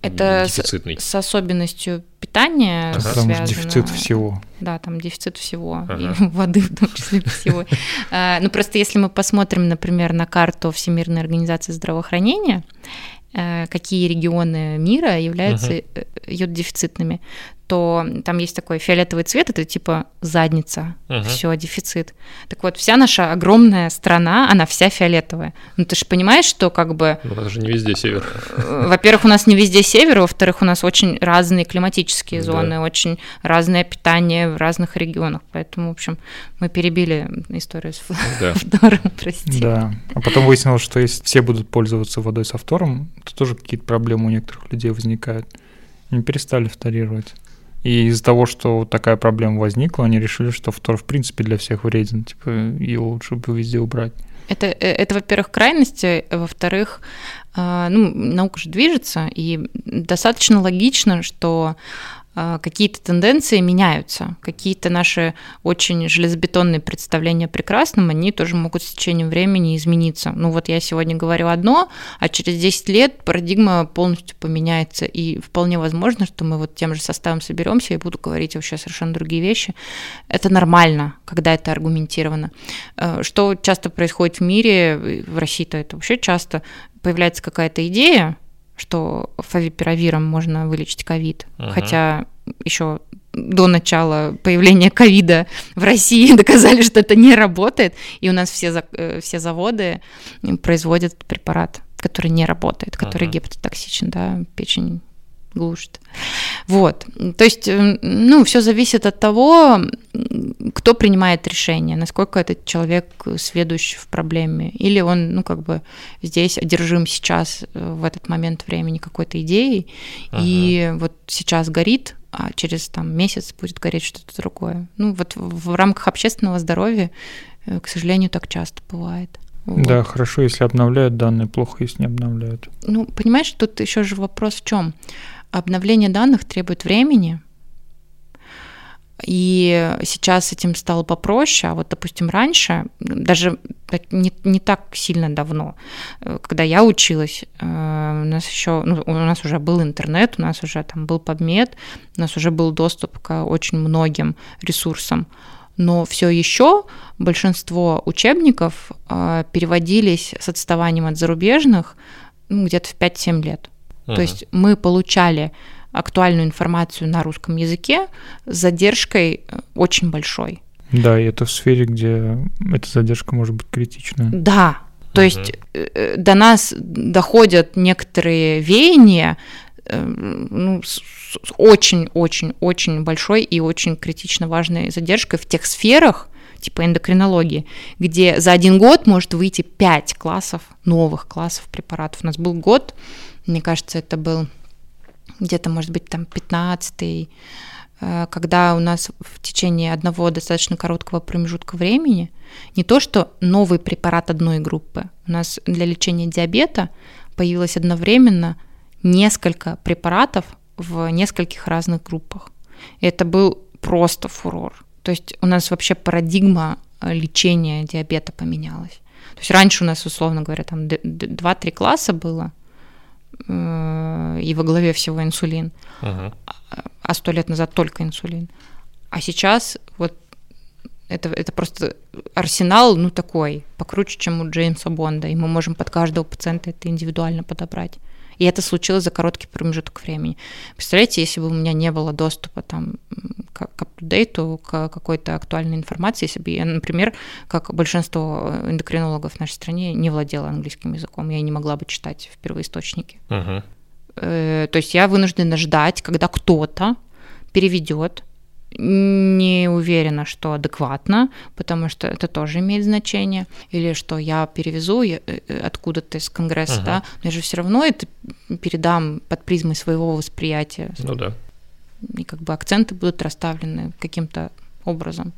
это дефицитный. С, с особенностью питания ага. Что дефицит всего. Да, там дефицит всего, ага. и воды в том числе всего. А, ну, просто если мы посмотрим, например, на карту Всемирной организации здравоохранения, э, какие регионы мира являются uh-huh. То там есть такой фиолетовый цвет, это типа задница, uh-huh. все, дефицит. Так вот, вся наша огромная страна, она вся фиолетовая. Ну ты же понимаешь, что как бы... Ну, нас же не везде север. Э, во-первых, у нас не везде север, во-вторых, у нас очень разные климатические зоны, да. очень разное питание в разных регионах, поэтому, в общем, мы перебили историю с да. фтором, прости. Да, а потом выяснилось, что если все будут пользоваться водой со фтором, то тоже какие-то проблемы у некоторых людей возникают. Не перестали фторировать. И из-за того, что такая проблема возникла, они решили, что фтор в принципе для всех вреден, типа его лучше бы везде убрать. Это, э, это во-первых, крайности, во-вторых, а, ну, наука же движется, и достаточно логично, что а, какие-то тенденции меняются, какие-то наши очень железобетонные представления о прекрасном, они тоже могут с течением времени измениться. Ну вот я сегодня говорю одно, а через 10 лет парадигма полностью поменяется, и вполне возможно, что мы вот тем же составом соберемся и буду говорить вообще совершенно другие вещи. Это нормально, когда это аргументировано. Э, что часто происходит в мире, в России-то это вообще часто, появляется какая-то идея, что фавипиравиром можно вылечить ковид. Uh-huh. Хотя еще до начала появления ковида в России доказали, что это не работает, и у нас все, э, все заводы производят препарат, который не работает, который uh-huh. гепатотоксичен, да, печень глушит. Вот. То есть, э, ну, все зависит от того, кто принимает решение, насколько этот человек сведущ в проблеме, или он, ну, как бы здесь одержим сейчас э, в этот момент времени какой-то идеей, ага. и вот сейчас горит, а через там месяц будет гореть что-то другое. Ну, вот в рамках общественного здоровья, э, к сожалению, так часто бывает. Вот. Да, хорошо, если обновляют данные, плохо, если не обновляют. Ну, понимаешь, тут еще же вопрос в чем? Обновление данных требует времени, и сейчас этим стало попроще, а вот, допустим, раньше, даже не, не так сильно давно, э, когда я училась, э, у нас еще, ну, у нас уже был интернет, у нас уже там был подмет, у нас уже был доступ к очень многим ресурсам, но все еще большинство учебников э, переводились с отставанием от зарубежных ну, где-то в 5-7 лет. Uh-huh. То есть мы получали актуальную информацию на русском языке с задержкой э, очень большой. Да, и это в сфере, где эта задержка может быть критичная. Да, то uh-huh. есть э, до нас доходят некоторые веяния э, ну, с очень-очень-очень большой и очень критично важной задержкой в тех сферах, типа эндокринологии, где за один год может выйти 5 классов, новых классов препаратов. У нас был год, мне кажется, это был где-то, может быть, там 15 э, когда у нас в течение одного достаточно короткого промежутка времени не то, что новый препарат одной группы, у нас для лечения диабета появилось одновременно несколько препаратов в нескольких разных группах. И это был просто фурор. То есть у нас вообще парадигма э, лечения диабета поменялась. То есть раньше у нас, условно говоря, там 2-3 класса было, и во главе всего инсулин, uh-huh. а сто лет назад только инсулин. А сейчас вот это, это просто арсенал, ну, такой, покруче, чем у Джеймса Бонда, и мы можем под каждого пациента это индивидуально подобрать. И это случилось за короткий промежуток времени. Представляете, если бы у меня не было доступа там, к апдейту, к какой-то актуальной информации, если бы я, например, как большинство эндокринологов в нашей стране, не владела английским языком, я не могла бы читать в первоисточнике. Uh-huh. То есть я вынуждена ждать, когда кто-то переведет не уверена, что адекватно, потому что это тоже имеет значение, или что я перевезу э, э, откуда-то из Конгресса, uh-huh. да, но я же все равно это передам под призмой своего восприятия. Ну да. И как бы акценты будут расставлены каким-то образом.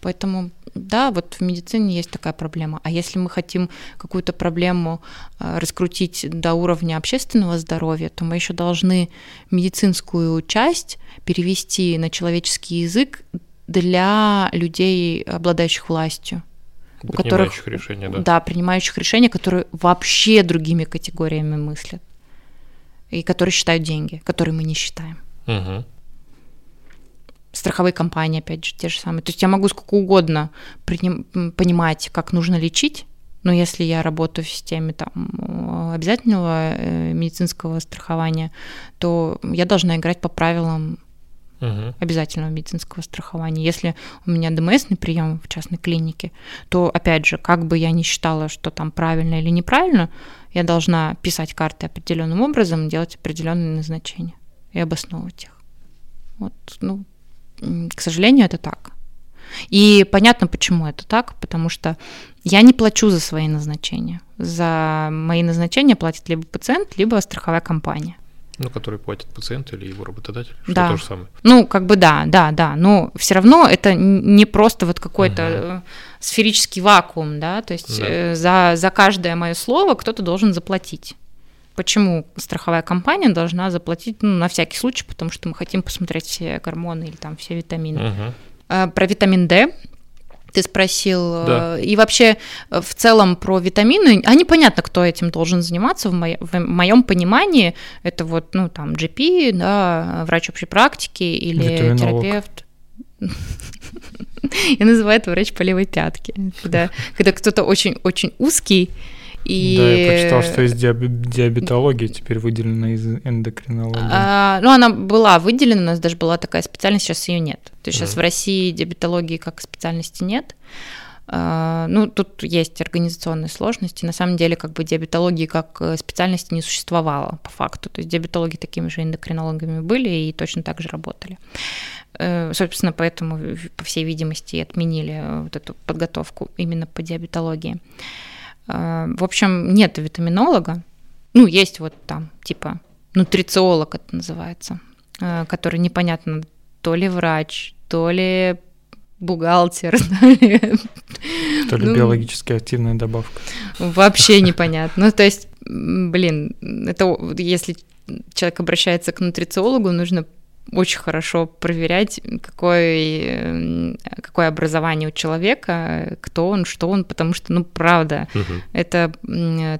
Поэтому, да, вот в медицине есть такая проблема. А если мы хотим какую-то проблему э, раскрутить до уровня общественного здоровья, то мы еще должны медицинскую часть перевести на человеческий язык для людей, обладающих властью. У которых, решения, да. Да, принимающих решения, которые вообще другими категориями мыслят. И которые считают деньги, которые мы не считаем. Угу страховые компании, опять же, те же самые. То есть я могу сколько угодно приним, понимать, как нужно лечить, но если я работаю в системе там, обязательного э, медицинского страхования, то я должна играть по правилам угу. обязательного медицинского страхования. Если у меня ДМСный прием в частной клинике, то, опять же, как бы я ни считала, что там правильно или неправильно, я должна писать карты определенным образом, делать определенные назначения и обосновывать их. Вот, ну, к сожалению, это так. И понятно, почему это так, потому что я не плачу за свои назначения. За мои назначения платит либо пациент, либо страховая компания. Ну, который платит пациент или его работодатель, что да. то же самое. Ну, как бы да, да, да. Но все равно это не просто вот какой-то угу. сферический вакуум, да. То есть да. Э, за, за каждое мое слово кто-то должен заплатить. Почему страховая компания должна заплатить ну, на всякий случай, потому что мы хотим посмотреть все гормоны или там все витамины. Угу. Про витамин D ты спросил. Да. И вообще э, в целом про витамины, а непонятно, кто этим должен заниматься. В, мо- в моем понимании это вот, ну, там, GP, да, врач общей практики или терапевт. Я называю это врач по левой пятке. Когда, когда кто-то очень-очень узкий, и... Да, я прочитал, что есть диабетология теперь выделена из эндокринологии. А, ну, она была выделена, у нас даже была такая специальность, сейчас ее нет. То есть mm. сейчас в России диабетологии как специальности нет. А, ну, тут есть организационные сложности. На самом деле, как бы диабетологии как э, специальности не существовало по факту. То есть диабетологи такими же эндокринологами были и точно так же работали. Э, собственно, поэтому, по всей видимости, отменили э, вот эту подготовку именно по диабетологии. А, в общем, нет витаминолога. Ну, есть вот там, типа, нутрициолог это называется, а, который непонятно, то ли врач, то ли бухгалтер, то ли, то ли ну, биологически активная добавка. Вообще непонятно. Ну, то есть, блин, это если человек обращается к нутрициологу, нужно очень хорошо проверять, какое, какое образование у человека, кто он, что он, потому что, ну, правда, угу. это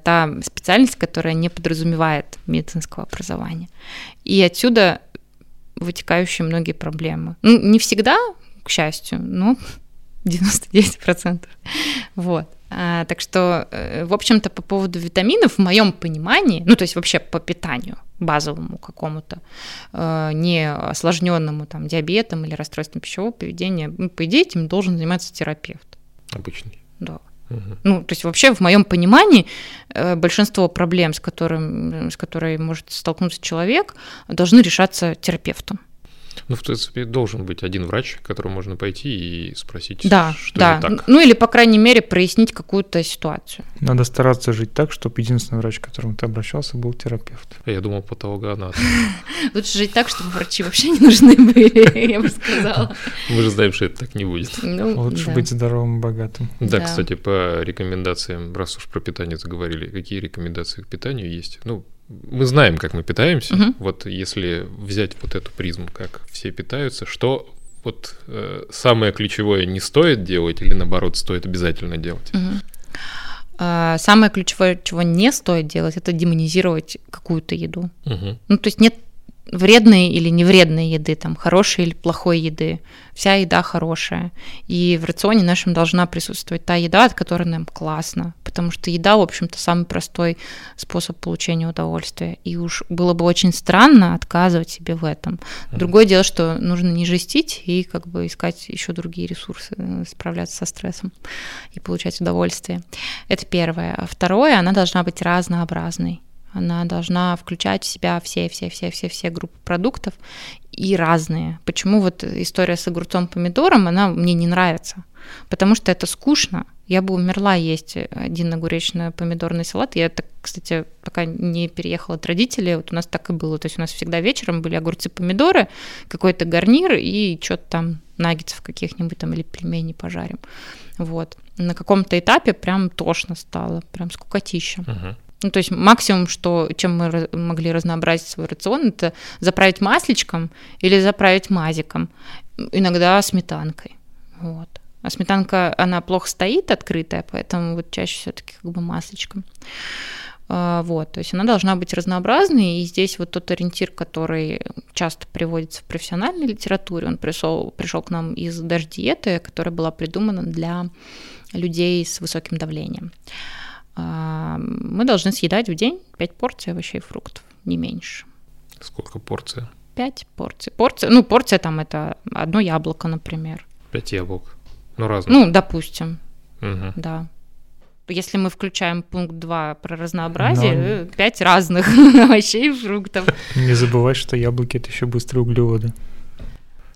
та специальность, которая не подразумевает медицинского образования. И отсюда вытекающие многие проблемы. Ну, не всегда, к счастью, но 99%. Вот. А, так что, э, в общем-то, по поводу витаминов, в моем понимании, ну, то есть вообще по питанию базовому какому-то, э, не осложненному там диабетом или расстройством пищевого поведения, ну, по идее, этим должен заниматься терапевт. Обычный. Да. Угу. Ну, то есть вообще в моем понимании э, большинство проблем, с, которым, с которой может столкнуться человек, должны решаться терапевтом. Ну, в принципе, должен быть один врач, к которому можно пойти и спросить, да, что да. не так. Ну, или, по крайней мере, прояснить какую-то ситуацию. Надо стараться жить так, чтобы единственный врач, к которому ты обращался, был терапевт. А я думал, патологоанатом. Лучше жить так, чтобы врачи вообще не нужны были, я бы сказала. Мы же знаем, что это так не будет. Ну, Лучше быть здоровым и богатым. Да, кстати, по рекомендациям, раз уж про питание заговорили, какие рекомендации к питанию есть? Ну, мы знаем, как мы питаемся. Угу. Вот если взять вот эту призму, как все питаются, что вот э, самое ключевое не стоит делать или наоборот стоит обязательно делать? Угу. Самое ключевое, чего не стоит делать, это демонизировать какую-то еду. Угу. Ну, то есть нет вредной или невредной еды, там, хорошей или плохой еды. Вся еда хорошая. И в рационе нашем должна присутствовать та еда, от которой нам классно. Потому что еда, в общем-то, самый простой способ получения удовольствия. И уж было бы очень странно отказывать себе в этом. Другое дело, что нужно не жестить и как бы искать еще другие ресурсы, э, справляться со стрессом и получать удовольствие. Это первое. А второе, она должна быть разнообразной. Она должна включать в себя все-все-все-все-все группы продуктов и разные. Почему вот история с огурцом помидором, она мне не нравится? Потому что это скучно. Я бы умерла есть один огуречно-помидорный салат. Я, так, кстати, пока не переехала от родителей, вот у нас так и было. То есть у нас всегда вечером были огурцы-помидоры, какой-то гарнир и что-то там наггетсов каких-нибудь там или пельменей пожарим. Вот. На каком-то этапе прям тошно стало, прям скукотища. Мгм. Ну, то есть максимум, что, чем мы могли разнообразить свой рацион, это заправить масличком или заправить мазиком, иногда сметанкой. Вот. А сметанка, она плохо стоит открытая, поэтому вот чаще все-таки как бы масличком. А, Вот, то есть она должна быть разнообразной, и здесь вот тот ориентир, который часто приводится в профессиональной литературе, он пришел, пришел к нам из даже-диеты, которая была придумана для людей с высоким давлением. Мы должны съедать в день 5 порций овощей и фруктов, не меньше. Сколько порций? 5 порций. Порция, ну, порция там это одно яблоко, например. Пять яблок. Ну, разных. Ну, допустим, Мгм. да. Если мы включаем пункт 2 про разнообразие, Но- э, пять разных овощей и фруктов. Не забывай, что яблоки это еще быстрые углеводы.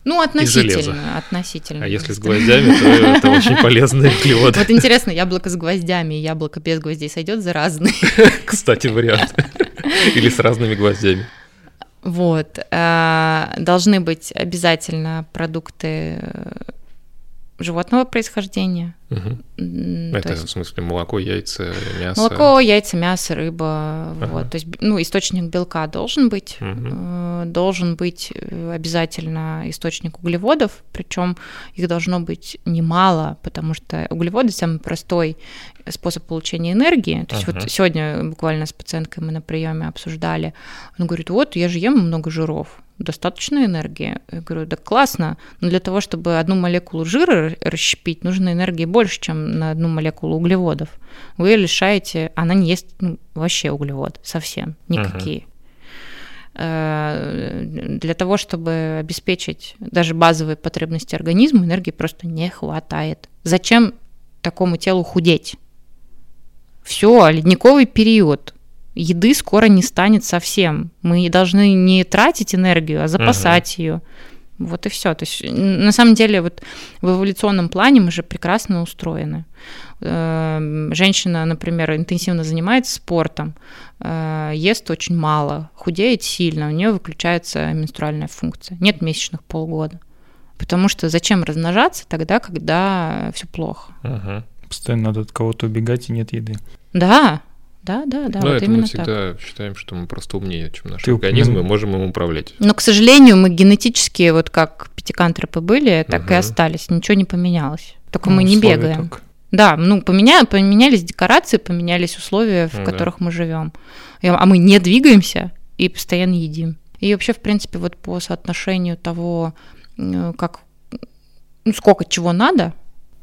Ну, железо. относительно, относительно. А если с гвоздями, то это очень полезный углевод. Вот интересно, яблоко с гвоздями и яблоко без гвоздей сойдет за разные. Кстати, вариант. Или с разными гвоздями. Вот. а, Должны быть обязательно продукты э, животного происхождения. То Это, есть в смысле, молоко, яйца, мясо. молоко, яйца, мясо, рыба. Ага. Вот. То есть, ну, источник белка должен быть. Э, Должен быть э, обязательно источник углеводов, причем их должно быть немало, потому что углеводы самый простой способ получения энергии. То есть Ага. вот сегодня буквально с пациенткой мы на приеме обсуждали. Он говорит, вот я же ем много жиров, достаточно энергии. Я говорю, да классно, но для того, чтобы одну молекулу жира расщепить, нужно энергии больше, чем на одну молекулу углеводов. Вы лишаете, она не ест ну, вообще углевод совсем, никакие. Э, Для того, чтобы обеспечить даже базовые потребности организма, энергии просто не хватает. Зачем такому телу худеть? Все, ледниковый период. Еды скоро не станет совсем. Мы должны не тратить энергию, а запасать ее. Вот и все. То есть, на самом деле, вот в эволюционном плане мы же прекрасно устроены. Эм, Женщина, например, интенсивно занимается спортом, э, ест очень мало, худеет сильно, у нее выключается менструальная функция. Нет месячных полгода. Потому что зачем размножаться тогда, когда все плохо? Мгм. Постоянно надо от кого-то убегать, и нет еды. Да, да, да, да, Ну, вот это именно мы так. всегда считаем, что мы просто умнее, чем наш Ты организм, и можем им управлять. Но, к сожалению, мы генетически, вот как пятикантропы были, так и Мгм. остались. Ничего не поменялось. Только Ну, мы не бегаем. только. Да, ну поменя... поменялись декорации, поменялись условия, в Ну да. которых мы живем. А мы не двигаемся и постоянно едим. И вообще, в принципе, вот по соотношению того, э, как ну, сколько чего надо,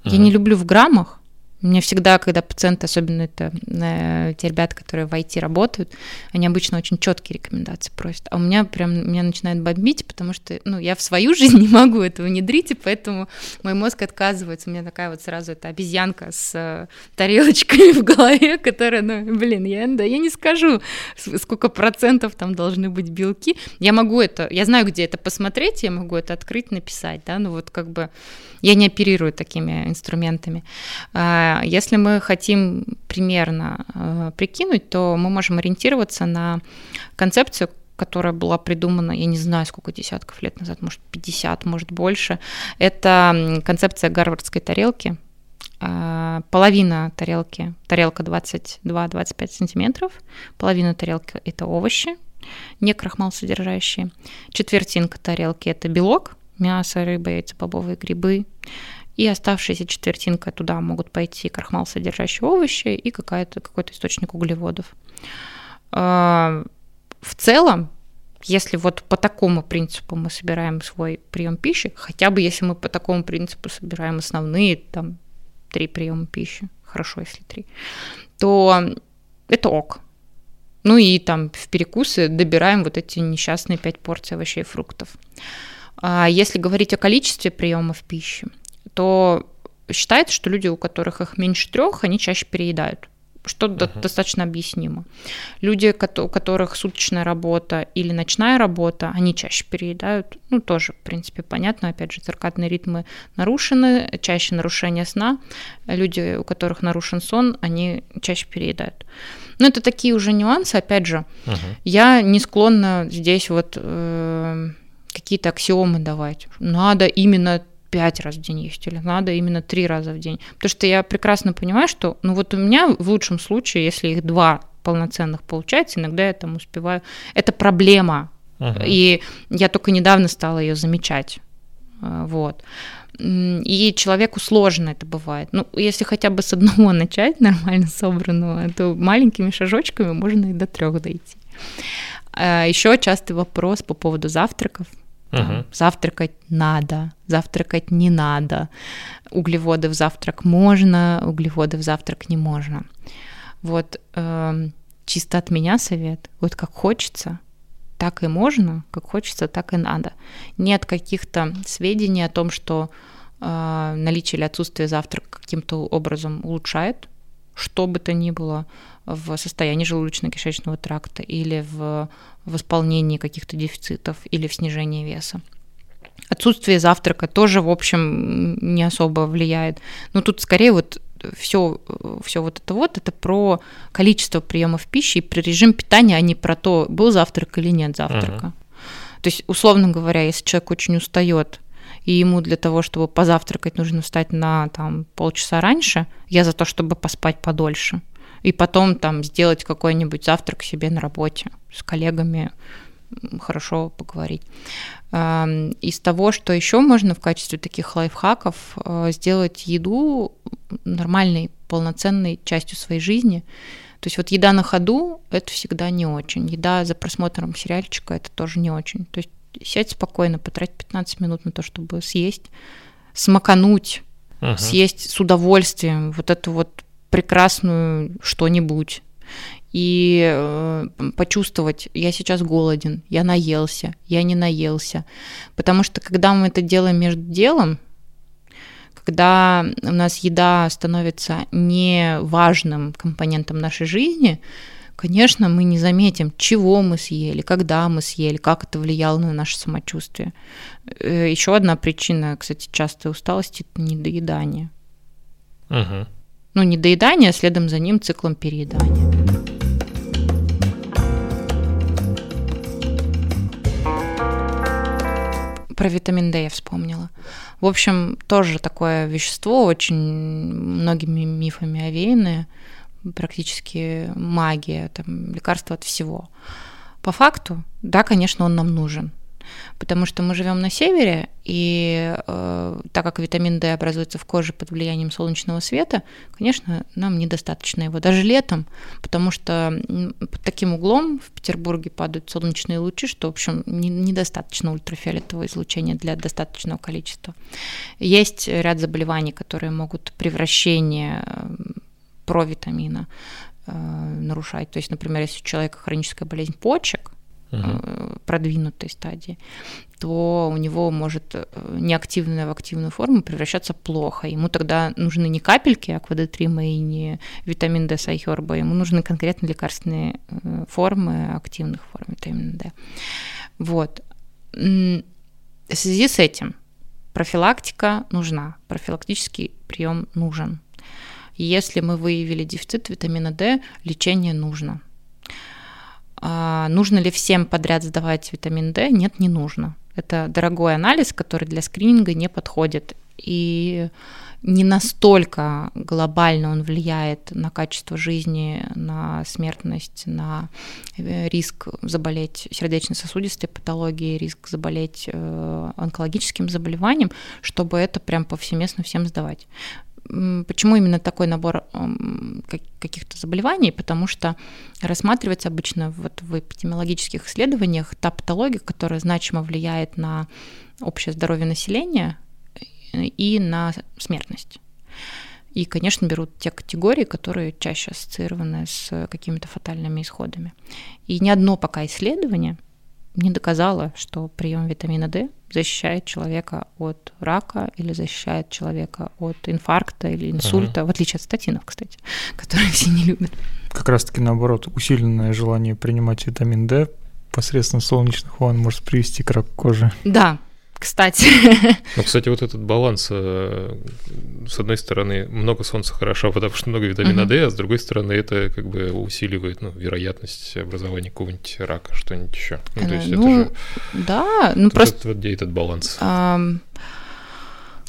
я Мгм. не люблю в граммах. Мне всегда, когда пациенты, особенно это э, те ребята, которые в IT работают, они обычно очень четкие рекомендации просят. А у меня прям меня начинает бомбить, потому что ну, я в свою жизнь не могу этого внедрить, и поэтому мой мозг отказывается. У меня такая вот сразу эта обезьянка с э, тарелочкой в голове, которая, ну, блин, я, да, я не скажу, сколько процентов там должны быть белки. Я могу это, я знаю, где это посмотреть, я могу это открыть, написать, да, ну вот как бы я не оперирую такими инструментами. А, Если мы хотим примерно э, прикинуть, то мы можем ориентироваться на концепцию, которая была придумана, я не знаю, сколько десятков лет назад, может, 50, может, больше. Это концепция гарвардской тарелки. А, Половина тарелки, тарелка 22-25 сантиметров, половина тарелки – это овощи, не крахмал содержащие. Четвертинка тарелки – это белок, мясо, рыба, яйца, бобовые грибы. И оставшаяся четвертинка туда могут пойти крахмал, содержащие овощи и какая-то, какой-то источник углеводов. А, В целом, если вот по такому принципу мы собираем свой прием пищи, хотя бы если мы по такому принципу собираем основные там три приема пищи, хорошо, если три, то это ок. Ну и там в перекусы добираем вот эти несчастные пять порций овощей и фруктов. А если говорить о количестве приемов пищи, то считается, что люди, у которых их меньше трех, они чаще переедают что Мгм. достаточно объяснимо. Люди, у которых суточная работа или ночная работа, они чаще переедают. Ну, тоже, в принципе, понятно. Опять же, циркадные ритмы нарушены, чаще нарушение сна. Люди, у которых нарушен сон, они чаще переедают. Но это такие уже нюансы, опять же. Мгм. Я не склонна здесь вот э, какие-то аксиомы давать. Надо именно пять раз в день есть, или надо именно три раза в день. Потому что я прекрасно понимаю, что, ну вот у меня в лучшем случае, если их два полноценных получается, иногда я там успеваю. Это проблема. Uh-huh. И я только недавно стала ее замечать. Э, вот. И человеку сложно это бывает. Ну, если хотя бы с одного начать нормально собранного, то маленькими шажочками можно и до трех дойти. А Еще частый вопрос по поводу завтраков. Угу. завтракать надо, завтракать не надо. Углеводы в завтрак можно, углеводы в завтрак не можно. Вот э, чисто от меня совет. Вот как хочется, так и можно, как хочется, так и надо. Нет каких-то сведений о том, что э, наличие или отсутствие завтрака каким-то образом улучшает что бы то ни было в состоянии желудочно-кишечного тракта или в восполнении каких-то дефицитов или в снижении веса. Отсутствие завтрака тоже, в общем, не особо влияет. Но тут скорее вот все, все вот это вот, это про количество приемов пищи и про режим питания, а не про то, был завтрак или нет завтрака. Uh-huh. То есть, условно говоря, если человек очень устает, и ему для того, чтобы позавтракать, нужно встать на там, полчаса раньше, я за то, чтобы поспать подольше. И потом там сделать какой-нибудь завтрак себе на работе с коллегами, хорошо поговорить. Из того, что еще можно в качестве таких лайфхаков э, сделать еду нормальной, полноценной частью своей жизни. То есть вот еда на ходу – это всегда не очень. Еда за просмотром сериальчика – это тоже не очень. То есть сядь спокойно, потрать 15 минут на то, чтобы съесть, смакануть, uh-huh. съесть с удовольствием вот эту вот прекрасную что-нибудь и э, почувствовать, я сейчас голоден, я наелся, я не наелся. Потому что когда мы это делаем между делом, когда у нас еда становится не важным компонентом нашей жизни, конечно, мы не заметим, чего мы съели, когда мы съели, как это влияло на наше самочувствие. Э, Еще одна причина, кстати, частой усталости – это недоедание. Угу. Ну, недоедание, а следом за ним циклом переедания. Про витамин D я вспомнила. В общем, тоже такое вещество, очень многими мифами овеянное, практически магия, там, лекарство от всего. По факту, да, конечно, он нам нужен потому что мы живем на севере, и э, так как витамин D образуется в коже под влиянием солнечного света, конечно, нам недостаточно его даже летом, потому что под таким углом в Петербурге падают солнечные лучи, что, в общем, не, недостаточно ультрафиолетового излучения для достаточного количества. Есть ряд заболеваний, которые могут превращение провитамина э, нарушать. То есть, например, если у человека хроническая болезнь почек, угу. продвинутой стадии, то у него может э, неактивная в активную форму превращаться плохо. Ему тогда нужны не капельки аквадетрима и не витамин D с айхерба, ему нужны конкретно лекарственные э, формы активных форм витамина D. Вот. В связи с этим профилактика нужна, профилактический прием нужен. Если мы выявили дефицит витамина D, лечение нужно. А нужно ли всем подряд сдавать витамин D? Нет, не нужно. Это дорогой анализ, который для скрининга не подходит. И не настолько глобально он влияет на качество жизни, на смертность, на э, риск заболеть сердечно-сосудистой патологией, риск заболеть э, онкологическим заболеванием, чтобы это прям повсеместно всем сдавать. Почему именно такой набор каких-то заболеваний? Потому что рассматривается обычно вот в эпидемиологических исследованиях та патология, которая значимо влияет на общее здоровье населения э, и на смертность. И, конечно, берут те категории, которые чаще ассоциированы с какими-то фатальными исходами. И ни одно пока исследование не доказало, что прием витамина D защищает человека от рака или защищает человека от инфаркта или инсульта, угу. в отличие от статинов, кстати, которые все не любят. Как раз-таки наоборот, усиленное желание принимать витамин D посредством солнечных ванн может привести к раку кожи. Да, кстати. Ну, кстати, вот этот баланс, э, с одной стороны, много солнца хорошо, потому что много витамина D, а с другой стороны, это как бы усиливает ну, вероятность образования какого-нибудь рака, что-нибудь еще. Ну, то есть ну, это же... Да, ну просто... Вот где этот баланс? В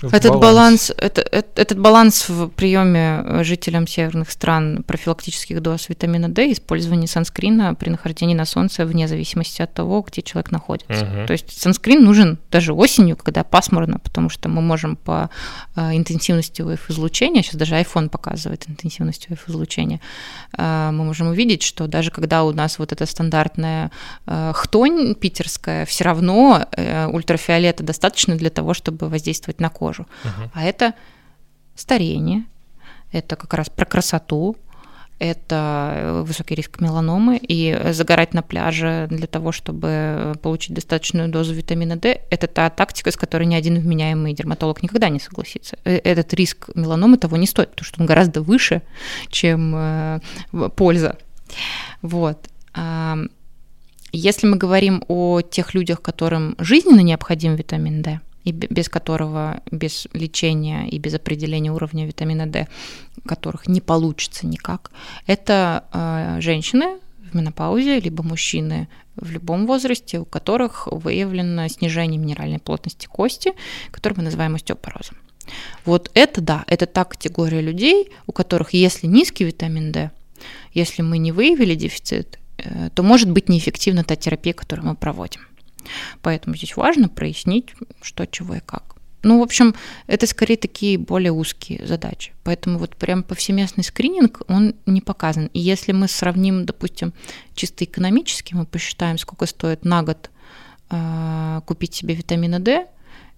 Этот баланс, это, это- этот баланс в приеме э, жителям северных стран профилактических доз витамина D, использование санскрина при нахождении на солнце вне зависимости от того, где человек находится. Мгм. То есть санскрин нужен даже осенью, когда пасмурно, потому что мы можем по э, интенсивности УФ-излучения, сейчас даже iPhone показывает интенсивность УФ-излучения, э, мы можем увидеть, что даже когда у нас вот эта стандартная хтонь питерская, все равно ультрафиолета достаточно для того, чтобы воздействовать на кожу. Мгм. А это старение, это как раз про красоту, это э, высокий риск меланомы, и загорать на пляже для того, чтобы получить достаточную дозу витамина D, это та тактика, с которой ни один вменяемый дерматолог никогда не согласится. Э, Этот риск меланомы того не стоит, потому что он гораздо выше, чем э, польза. Вот. А, Если мы говорим о тех людях, которым жизненно необходим витамин D, и бе- без которого, без лечения и без определения уровня витамина D, которых не получится никак, это э, женщины в менопаузе, либо мужчины в любом возрасте, у которых выявлено снижение минеральной плотности кости, которое мы называем остеопорозом. Вот это да, это та категория людей, у которых, если низкий витамин D, если мы не выявили дефицит, э, то может быть неэффективна та терапия, которую мы проводим. Поэтому здесь важно прояснить, что, чего и как. Ну, в общем, это скорее такие более узкие задачи. Поэтому вот прям повсеместный скрининг, он не показан. И если мы сравним, допустим, чисто экономически, мы посчитаем, сколько стоит на год э, купить себе витамина D,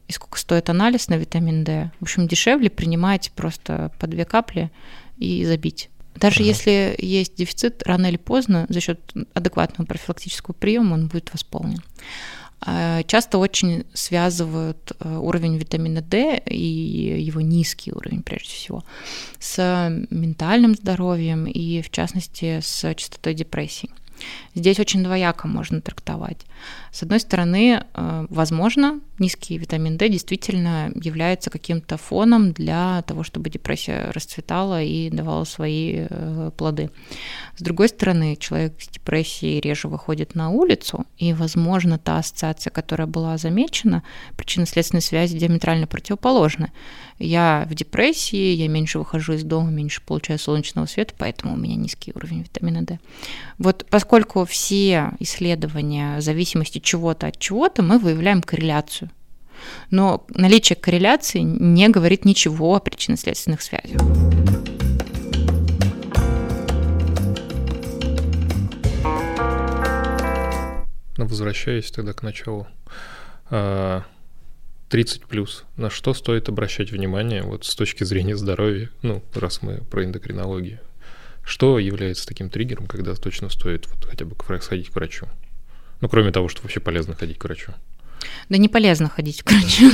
и сколько стоит анализ на витамин D. В общем, дешевле принимать просто по две капли и забить. Даже Ага. если есть дефицит, рано или поздно за счет адекватного профилактического приема он будет восполнен. А, Часто очень связывают э, уровень витамина D и его низкий уровень, прежде всего, с ментальным здоровьем и, в частности, с частотой депрессий. Здесь очень двояко можно трактовать. С одной стороны, э, возможно, низкий витамин D действительно является каким-то фоном для того, чтобы депрессия расцветала и давала свои э, плоды. С другой стороны, человек с депрессией реже выходит на улицу, и, возможно, та ассоциация, которая была замечена, причинно-следственной связи диаметрально противоположны. Я в депрессии, я меньше выхожу из дома, меньше получаю солнечного света, поэтому у меня низкий уровень витамина D. Вот поскольку все исследования зависимости чего-то от чего-то, мы выявляем корреляцию. Но наличие корреляции не говорит ничего о причинно-следственных связях. Ну, возвращаясь тогда к началу. А, 30 плюс. На что стоит обращать внимание вот с точки зрения здоровья? Ну, раз мы про эндокринологию. Что является таким триггером, когда точно стоит вот хотя бы сходить к врачу? Ну, кроме того, что вообще полезно ходить к врачу. Да не полезно ходить к врачу.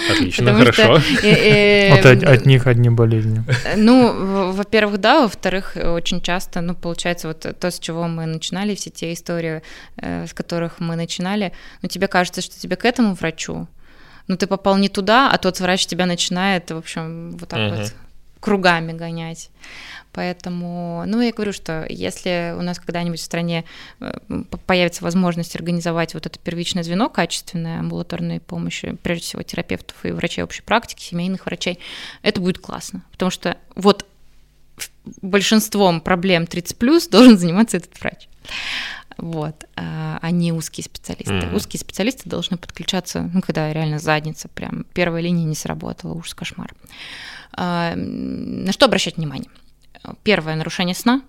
Отлично, хорошо. э, э, Вот от, от них одни болезни. Ну, во-первых, да, во-вторых, э, очень часто, ну, получается, вот то, с чего мы начинали, все те истории, э, с которых мы начинали, ну, тебе кажется, что тебе к этому врачу, ну, ты попал не туда, а тот врач тебя начинает, в общем, вот так Мгм. вот кругами гонять. Поэтому, ну, я говорю, что если у нас когда-нибудь в стране э, появится возможность организовать вот это первичное звено качественной амбулаторной помощи, прежде всего терапевтов и врачей общей практики, семейных врачей, это будет классно. Потому что вот большинством проблем 30 должен заниматься этот врач. Вот, а а не узкие специалисты. Мгм. Узкие специалисты должны подключаться, ну, когда реально задница, прям первая линия не сработала, ужас, кошмар. А, На что обращать внимание? Первое нарушение сна.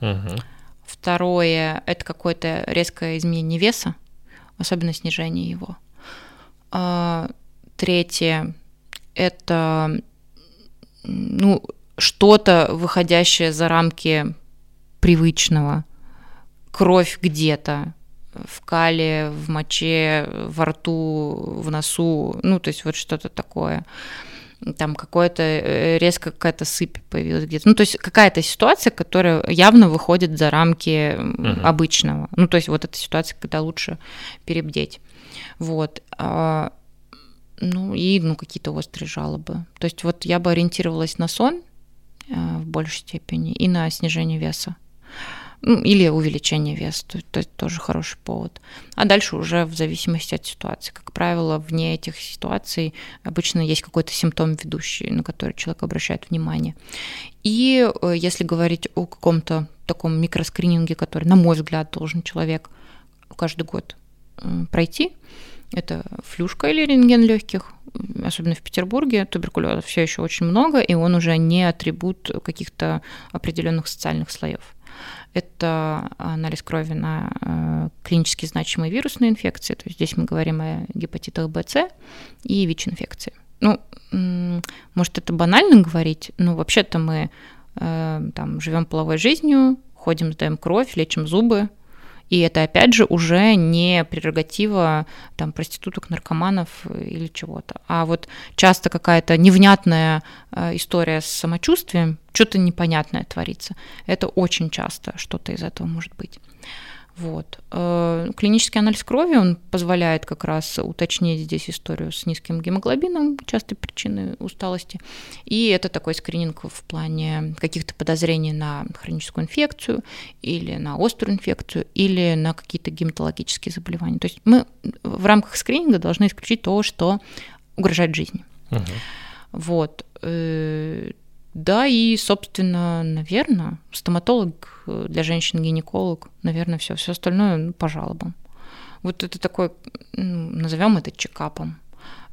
Мгм. Второе это какое-то резкое изменение веса, особенно снижение его. А, Третье это ну, что-то выходящее за рамки привычного. Кровь где-то в кале, в моче, во рту, в носу, ну, то есть вот что-то такое там какое-то э, резко какая-то сыпь появилась где-то. Ну, то есть какая-то ситуация, которая явно выходит за рамки Мгм. обычного. Ну, то есть вот эта ситуация, когда лучше перебдеть. Вот. А, Ну, и ну, какие-то острые жалобы. То есть вот я бы ориентировалась на сон э, в большей степени и на снижение веса. Ну, или увеличение веса, то, то есть тоже хороший повод. А дальше уже в зависимости от ситуации. Как правило, вне этих ситуаций обычно есть какой-то симптом ведущий, на который человек обращает внимание. И э, если говорить о каком-то таком микроскрининге, который, на мой взгляд, должен человек каждый год пройти, это флюшка или рентген легких, особенно в Петербурге, туберкулеза все еще очень много, и он уже не атрибут каких-то определенных социальных слоев. Это анализ крови на э, клинически значимые вирусные инфекции, то есть здесь мы говорим о гепатитах Б, и ВИЧ-инфекции. Ну, может, это банально говорить, но вообще-то мы э, там живем половой жизнью, ходим, сдаем кровь, лечим зубы, и это, опять же, уже не прерогатива там, проституток, наркоманов или чего-то. А вот часто какая-то невнятная э, история с самочувствием, что-то непонятное творится. Это очень часто что-то из этого может быть. Вот. Э, клинический анализ крови, он позволяет как раз уточнить здесь историю с низким гемоглобином, частой причины усталости. И это такой скрининг в плане каких-то подозрений на хроническую инфекцию или на острую инфекцию или на какие-то гематологические заболевания. То есть мы в рамках скрининга должны исключить то, что угрожает жизни. Угу. Вот. Да, и, собственно, наверное, стоматолог э, для женщин-гинеколог, наверное, все. Все остальное ну, по жалобам. Вот это такой, назовем это чекапом.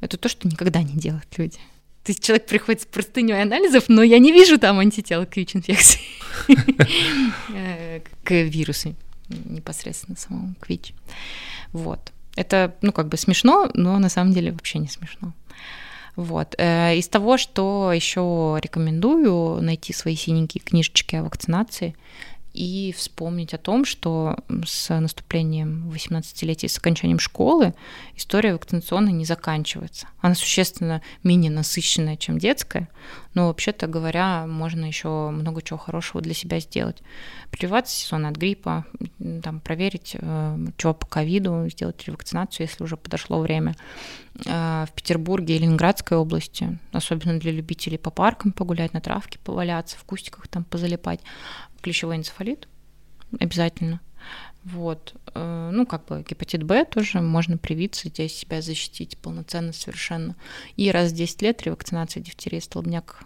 Это то, что никогда не делают люди. То есть человек приходит с простыней анализов, но я не вижу там антител к ВИЧ-инфекции, э, к вирусу непосредственно самому, к ВИЧ. Вот. Это, ну, как бы смешно, но на самом деле вообще не смешно. Вот. Э, из того, что еще рекомендую, найти свои синенькие книжечки о вакцинации и вспомнить о том, что с наступлением 18-летия, с окончанием школы история вакцинационная не заканчивается. Она существенно менее насыщенная, чем детская, но вообще-то говоря, можно еще много чего хорошего для себя сделать. Прививаться сезон от гриппа, там, проверить, э, чего по ковиду, сделать ревакцинацию, если уже подошло время. Э, в Петербурге и Ленинградской области, особенно для любителей по паркам погулять, на травке поваляться, в кустиках там позалипать клещевой энцефалит обязательно. Вот. Э, ну, как бы гепатит Б тоже можно привиться, здесь себя защитить полноценно совершенно. И раз в 10 лет ревакцинация дифтерии столбняк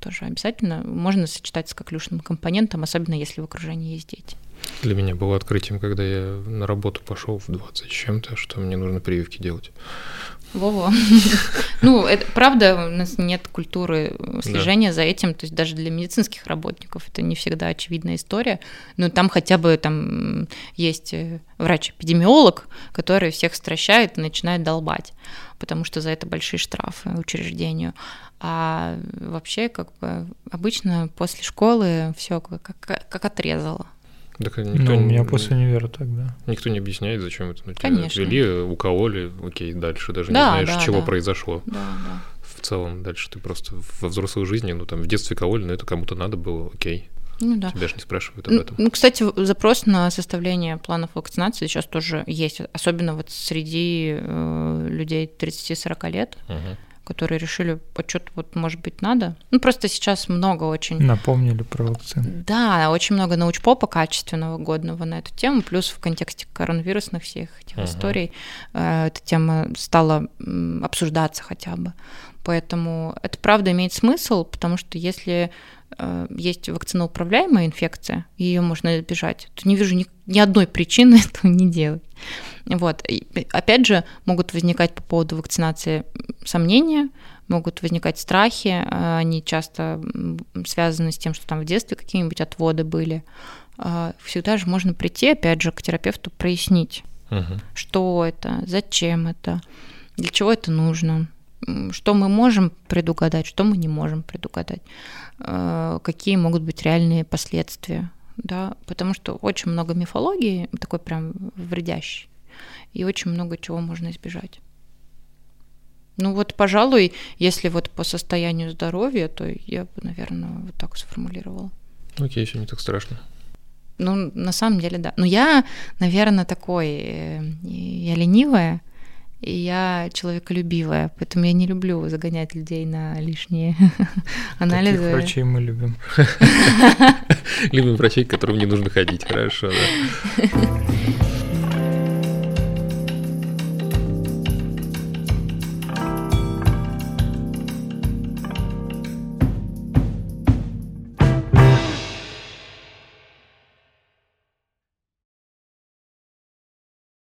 тоже обязательно. Можно сочетать с коклюшным компонентом, особенно если в окружении есть дети. Для меня было открытием, когда я на работу пошел в 20 с чем-то, что мне нужно прививки делать. Во-во. Ну, это правда, у нас нет культуры слежения да. за этим, то есть даже для медицинских работников это не всегда очевидная история, но там хотя бы там есть э, врач-эпидемиолог, который всех стращает и начинает долбать, потому что за это большие штрафы учреждению. А вообще, как бы обычно после школы все как, как, как отрезало. Так никто ну, у меня после универа тогда. Никто не объясняет, зачем это. Ну, Конечно. Ввели, укололи, окей, дальше даже да, не знаешь, да, чего да. произошло. Да, да. В целом, дальше ты просто во взрослой жизни, ну там в детстве кололи, но это кому-то надо было, окей. Ну да. Тебя же не спрашивают об этом. Ну, кстати, запрос на составление планов вакцинации сейчас тоже есть, особенно вот среди э, людей 30-40 лет. Угу которые решили, а что-то вот, может быть, надо. Ну, просто сейчас много очень... Напомнили про вакцины. Да, очень много научпопа качественного, годного на эту тему, плюс в контексте коронавирусных всех этих uh-huh. историй э, эта тема стала обсуждаться хотя бы. Поэтому это правда имеет смысл, потому что если э, есть вакциноуправляемая инфекция, ее можно избежать, то не вижу ни, ни одной причины этого не делать. Вот. И, опять же, могут возникать по поводу вакцинации сомнения, могут возникать страхи, э, они часто связаны с тем, что там в детстве какие-нибудь отводы были. Э, всегда же можно прийти, опять же, к терапевту прояснить, угу. что это, зачем это, для чего это нужно что мы можем предугадать, что мы не можем предугадать, э, какие могут быть реальные последствия, да, потому что очень много мифологии, такой прям вредящий, и очень много чего можно избежать. Ну вот, пожалуй, если вот по состоянию здоровья, то я бы, наверное, вот так сформулировала. Окей, все не так страшно. Ну, на самом деле, да. Но я, наверное, такой, э, я ленивая, и я человеколюбивая, поэтому я не люблю загонять людей на лишние анализы. Таких врачей мы любим. Любим врачей, к которым не нужно ходить, хорошо, да.